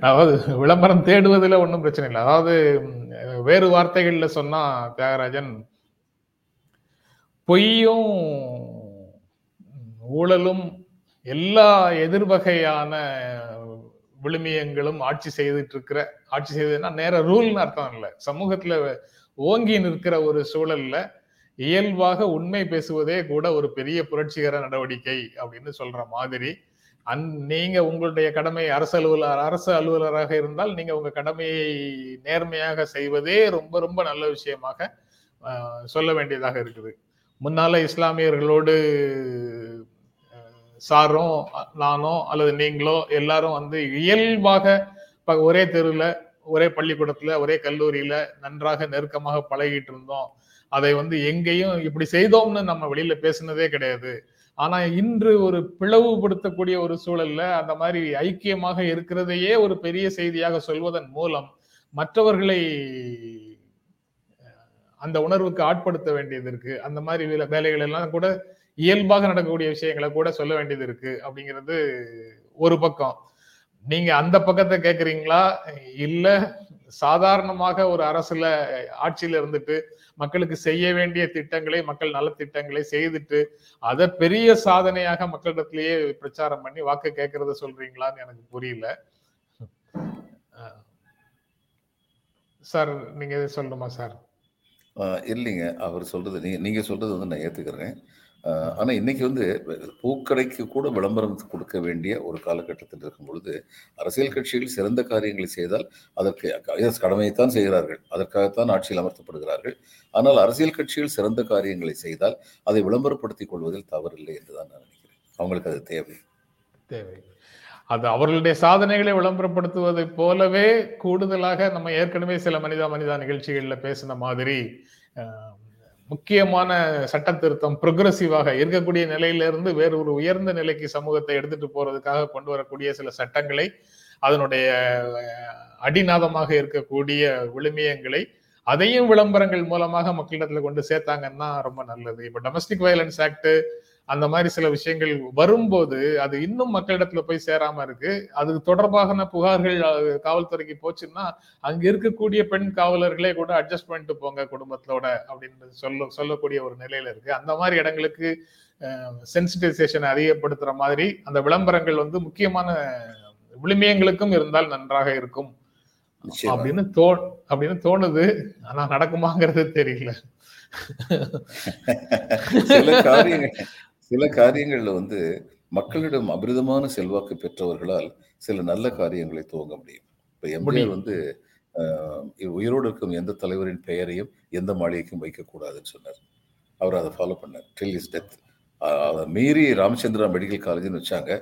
அதாவது விளம்பரம் தேடுவதில் ஒன்றும் பிரச்சனை இல்லை. அதாவது வேறு வார்த்தைகள்ல சொன்னா தியாகராஜன் பொய்யும் ஊழலும் எல்லா எதிர்வகையான விழுமியங்களும் ஆட்சி செய்துட்டு இருக்கிற ஆட்சி செய்ததுன்னா நேர ரூல்னு அர்த்தம் இல்லை. சமூகத்துல ஓங்கி நிற்கிற ஒரு சூழல்ல இயல்பாக உண்மை பேசுவதே கூட ஒரு பெரிய புரட்சிகர நடவடிக்கை அப்படின்னு சொல்ற மாதிரி. அந் நீங்க உங்களுடைய கடமை அரசு அலுவலர் அரசு அலுவலராக இருந்தால் நீங்க உங்க கடமையை நேர்மையாக செய்வதே ரொம்ப ரொம்ப நல்ல விஷயமாக சொல்ல வேண்டியதாக இருக்குது. முன்னால இஸ்லாமியர்களோடு சாரும் நானோ அல்லது நீங்களோ எல்லாரும் வந்து இயல்பாக ப- ஒரே தெருவில் ஒரே பள்ளிக்கூடத்துல ஒரே கல்லூரியில நன்றாக நெருக்கமாக பழகிட்டு இருந்தோம். அதை வந்து எங்கேயும் இப்படி செய்தோம்னு நம்ம வெளியில பேசுனதே கிடையாது. ஆனா இன்று ஒரு பிளவுபடுத்தக்கூடிய ஒரு சூழல்ல அந்த மாதிரி ஐக்கியமாக இருக்கிறதையே ஒரு பெரிய செய்தியாக சொல்வதன் மூலம் மற்றவர்களை அந்த உணர்வுக்கு ஆட்படுத்த வேண்டியது இருக்கு. அந்த மாதிரி வேலைகள் எல்லாம் கூட இயல்பாக நடக்கக்கூடிய விஷயங்களை கூட சொல்ல வேண்டியது இருக்கு அப்படிங்கிறது ஒரு பக்கம். நீங்க அந்த பக்கத்தை கேக்குறீங்களா? இல்ல சாதாரணமாக ஒரு அரசுல ஆட்சியில இருந்துட்டு மக்களுக்கு செய்ய வேண்டிய திட்டங்களை மக்கள் நலத்திட்டங்களை செய்துட்டு அதை பெரிய சாதனையாக மக்களிடத்திலேயே பிரச்சாரம் பண்ணி வாக்கு கேட்கறத சொல்றீங்களான்னு எனக்கு புரியல. சார் நீங்க எது சொல்லணுமா சார்? இல்லைங்க. அவர் சொல்றது நீங்க நீங்க சொல்றது வந்து நான் ஏத்துக்கிறேன். ஆனால் இன்னைக்கு வந்து பூக்கடைக்கு கூட விளம்பரம் கொடுக்க வேண்டிய ஒரு காலகட்டத்தில் இருக்கும் பொழுது அரசியல் கட்சிகள் சிறந்த காரியங்களை செய்தால் அதற்கு கடமையைத்தான் செய்கிறார்கள். அதற்காகத்தான் ஆட்சியில் அமர்த்தப்படுகிறார்கள். ஆனால் அரசியல் கட்சிகள் சிறந்த காரியங்களை செய்தால் அதை விளம்பரப்படுத்திக் கொள்வதில் தவறில்லை என்றுதான் நான் நினைக்கிறேன். அவங்களுக்கு அது தேவை. தேவை. அது அவர்களுடைய சாதனைகளை விளம்பரப்படுத்துவதை போலவே கூடுதலாக நம்ம ஏற்கனவே சில மனிதா மனிதா நிகழ்ச்சிகளில் பேசின மாதிரி முக்கியமான சட்ட திருத்தம் ப்ரொக்ரஸிவாக இருக்கக்கூடிய நிலையிலிருந்து வேறு ஒரு உயர்ந்த நிலைக்கு சமூகத்தை எடுத்துட்டு போறதுக்காக கொண்டு வரக்கூடிய சில சட்டங்களை அதனுடைய அடிநாதமாக இருக்கக்கூடிய விழுமியங்களை அதையும் விளம்பரங்கள் மூலமாக மக்களிடத்துல கொண்டு சேர்த்தாங்கன்னா ரொம்ப நல்லது. இப்ப டொமஸ்டிக் வயலன்ஸ் ஆக்ட் அந்த மாதிரி சில விஷயங்கள் வரும்போது அது இன்னும் மக்களிடத்துல போய் சேராம இருக்கு. அது தொடர்பான புகார்கள் காவல்துறைக்கு போச்சுன்னா அங்க இருக்கக்கூடிய பெண் காவலர்களே கூட அட்ஜஸ்ட் பண்ணிட்டு போங்க குடும்பத்தோட அப்படின்னு சொல்ல சொல்லக்கூடிய ஒரு நிலையில இருக்கு. அந்த மாதிரி இடங்களுக்கு சென்சிட்டைசேஷன் அதிகப்படுத்துற மாதிரி அந்த விளம்பரங்கள் வந்து முக்கியமான விழுமியங்களுக்கும் இருந்தால் நன்றாக இருக்கும். அப்படின்னு தோ அப்படின்னு தோணுது. ஆனா நடக்குமாங்கிறது தெரியல. சில காரியங்கள் சில காரியங்கள்ல வந்து மக்களிடம் அபிரிதமான செல்வாக்கு பெற்றவர்களால் சில நல்ல காரியங்களை துவங்க முடியும். இப்ப எம்ஜிஆர். வந்து உயிரோடு இருக்கும் எந்த தலைவரின் பெயரையும் எந்த மாளிகைக்கும் வைக்கக்கூடாதுன்னு சொன்னார். அவர் அதை ஃபாலோ பண்ணார். டில் இஸ் டெத் அதை மீறி ராமச்சந்திரா மெடிக்கல் காலேஜ்னு வச்சாங்க.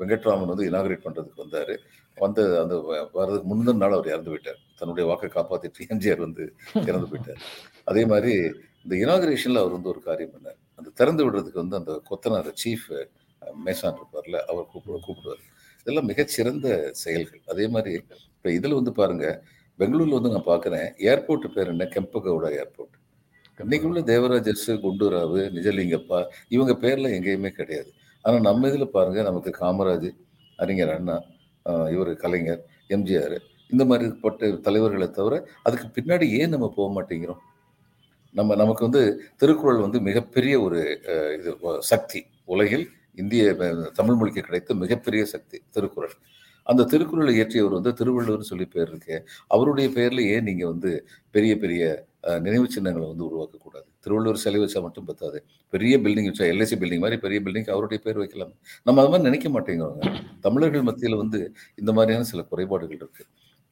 வெங்கட்ராமன் வந்து இனாகிரேட் பண்றதுக்கு வந்தாரு. வந்து அந்த வர்றதுக்கு முந்தின நாள் அவர் இறந்து போயிட்டார். தன்னுடைய வாக்கை காப்பாத்திட்டு எம்ஜிஆர் வந்து இறந்து போயிட்டார். அதே மாதிரி இந்த இனாகிரேஷன்ல அவர் வந்து ஒரு காரியம் பண்ணார். அந்த திறந்து விடுறதுக்கு வந்து அந்த கொத்தனார் சீஃப் மேசான் இருப்பார்ல அவர் கூப்பிடு கூப்பிடுவார். இதெல்லாம் மிகச்சிறந்த செயல்கள். அதே மாதிரி இப்போ இதில் வந்து பாருங்கள் பெங்களூரில் வந்து நான் பார்க்குறேன் ஏர்போர்ட் பேர் என்ன? கெம்பகவுடா ஏர்போர்ட். இன்னைக்கு உள்ள தேவராஜர்ஸ் குண்டுராவு நிஜலிங்கப்பா இவங்க பேரில் எங்கேயுமே கிடையாது. ஆனால் நம்ம இதில் பாருங்கள் நமக்கு காமராஜ் அறிஞர் அண்ணா இவர் கலைஞர் எம்ஜிஆர் இந்த மாதிரி பட்ட தலைவர்களை தவிர அதுக்கு பின்னாடி ஏன் நம்ம போக மாட்டேங்கிறோம்? நம்ம நமக்கு வந்து திருக்குறள் வந்து மிகப்பெரிய ஒரு இது சக்தி. உலகில் இந்திய தமிழ் மொழிக்கு கிடைத்த மிகப்பெரிய சக்தி திருக்குறள். அந்த திருக்குறளை இயற்றியவர் வந்து திருவள்ளுவர்னு சொல்லி பேர் இருக்கு அவருடைய பேர்ல ஏன் நீங்க வந்து பெரிய பெரிய நினைவு சின்னங்களை வந்து உருவாக்கக்கூடாது? திருவள்ளுவர் சிலை வச்சா மட்டும் பத்தாது. பெரிய பில்டிங் வச்சா எல்ஐசி பில்டிங் மாதிரி பெரிய பில்டிங் அவருடைய பேர் வைக்கலாம். நம்ம அது மாதிரி நினைக்க மாட்டேங்கிறோங்க தமிழர்கள் மத்தியில வந்து இந்த மாதிரியான சில குறைபாடுகள் இருக்கு.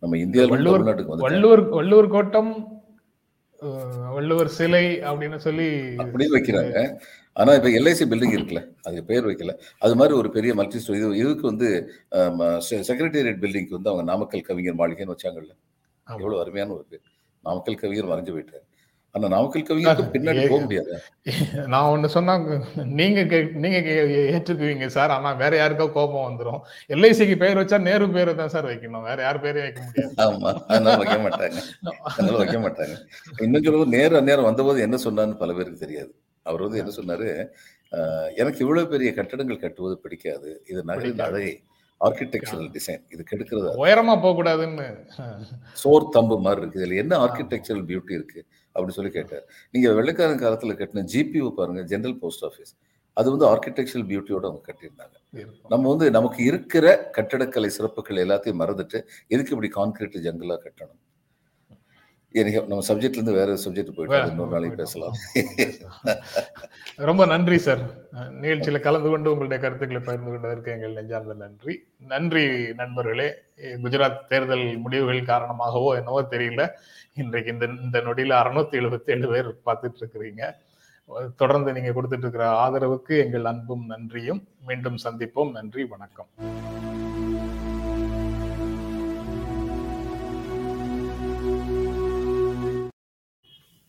நம்ம இந்தியாவில் வள்ளுவர் வள்ளுவர் வள்ளுவர் கோட்டம் வள்ளுவர் சிலை அப்படின்னு சொல்லி அப்படின்னு வைக்கிறாங்க. ஆனா இப்ப எல்ஐசி பில்டிங் இருக்குல்ல அதுக்கு பேர் வைக்கல. அது மாதிரி ஒரு பெரிய மல்டி ஸ்டோரி இது இதுக்கு வந்து செக்ரட்டேரியட் பில்டிங்க்கு வந்து அவங்க நாமக்கல் கவிஞர் மாளிகைன்னு வச்சாங்கல்ல. எவ்வளவு அருமையான ஒரு பேர். நாமக்கல் கவிஞர் மறைஞ்சு போயிட்டார். ஆனா நாமக்கல் கவிஞருக்கு பின்னாடி போக முடியாது. <laughs> நான் ஒண்ணு சொன்னா நீங்க நீங்க ஏற்றுக்குவீங்க சார். ஆனா வேற யாருக்கோ கோபம் வந்துரும். எல்ஐசிக்கு பேர் வச்சா நேரு பேரை தான் சார் வைக்கணும். வேற யார் பேரையும் வைக்க முடியாது. ஆமா அதனால வைக்க மாட்டாங்க. அதனால வைக்க மாட்டாங்க. இன்னும் சொல்லும்போது நேரம் அந்நேரம் வந்தபோது என்ன சொன்னான்னு பல பேருக்கு தெரியாது. அவர் வந்து என்ன சொன்னாரு? எனக்கு இவ்வளவு பெரிய கட்டடங்கள் கட்டுவது பிடிக்காது. இது நகரின் பிடிக்காது. அழகை. ஆர்கிடெக்சரல் டிசைன் இது கெடுக்கிறது உயரமா போக கூடாதுன்னு சோர் தம்பு மாதிரி இருக்கு இதுல என்ன ஆர்கிடெக்சரல் பியூட்டி இருக்கு? அப்படின்னு சொல்லி கேட்டார். நீங்க வெள்ளைக்காரன் காலத்துல கட்டின ஜிபிஓ பாருங்க ஜெனரல் போஸ்ட் ஆஃபீஸ் அது வந்து ஆர்கிடெக்சரல் பியூட்டியோட அவங்க கட்டியிருந்தாங்க. நம்ம வந்து நமக்கு இருக்கிற கட்டடக்கலை சிறப்புகள் எல்லாத்தையும் மறந்துட்டு எதுக்கு இப்படி கான்கிரீட் ஜங்கிளா கட்டணும்? எனக்கு நம்ம சப்ஜெக்ட்ல இருந்து வேற சப்ஜெக்ட் போயிட்டு இன்னொரு நாளைக்கு பேசலாம். ரொம்ப நன்றி சார் நிகழ்ச்சியில கலந்து கொண்டு உங்களுடைய கருத்துக்களை பகிர்ந்து கொண்டதற்கு எங்கள் நெஞ்சார்ந்த நன்றி. நன்றி நண்பர்களே. குஜராத் தேர்தல் முடிவுகள் காரணமாகவோ என்னவோ தெரியல. இன்றைக்கு இந்த இந்த நொடியில அறுநூத்தி எழுபத்தி ஏழு பேர் பார்த்துட்டு இருக்கிறீங்க தொடர்ந்து நீங்க கொடுத்துட்டு இருக்கிற ஆதரவுக்கு எங்கள் அன்பும் நன்றியும். மீண்டும் சந்திப்போம். நன்றி வணக்கம்.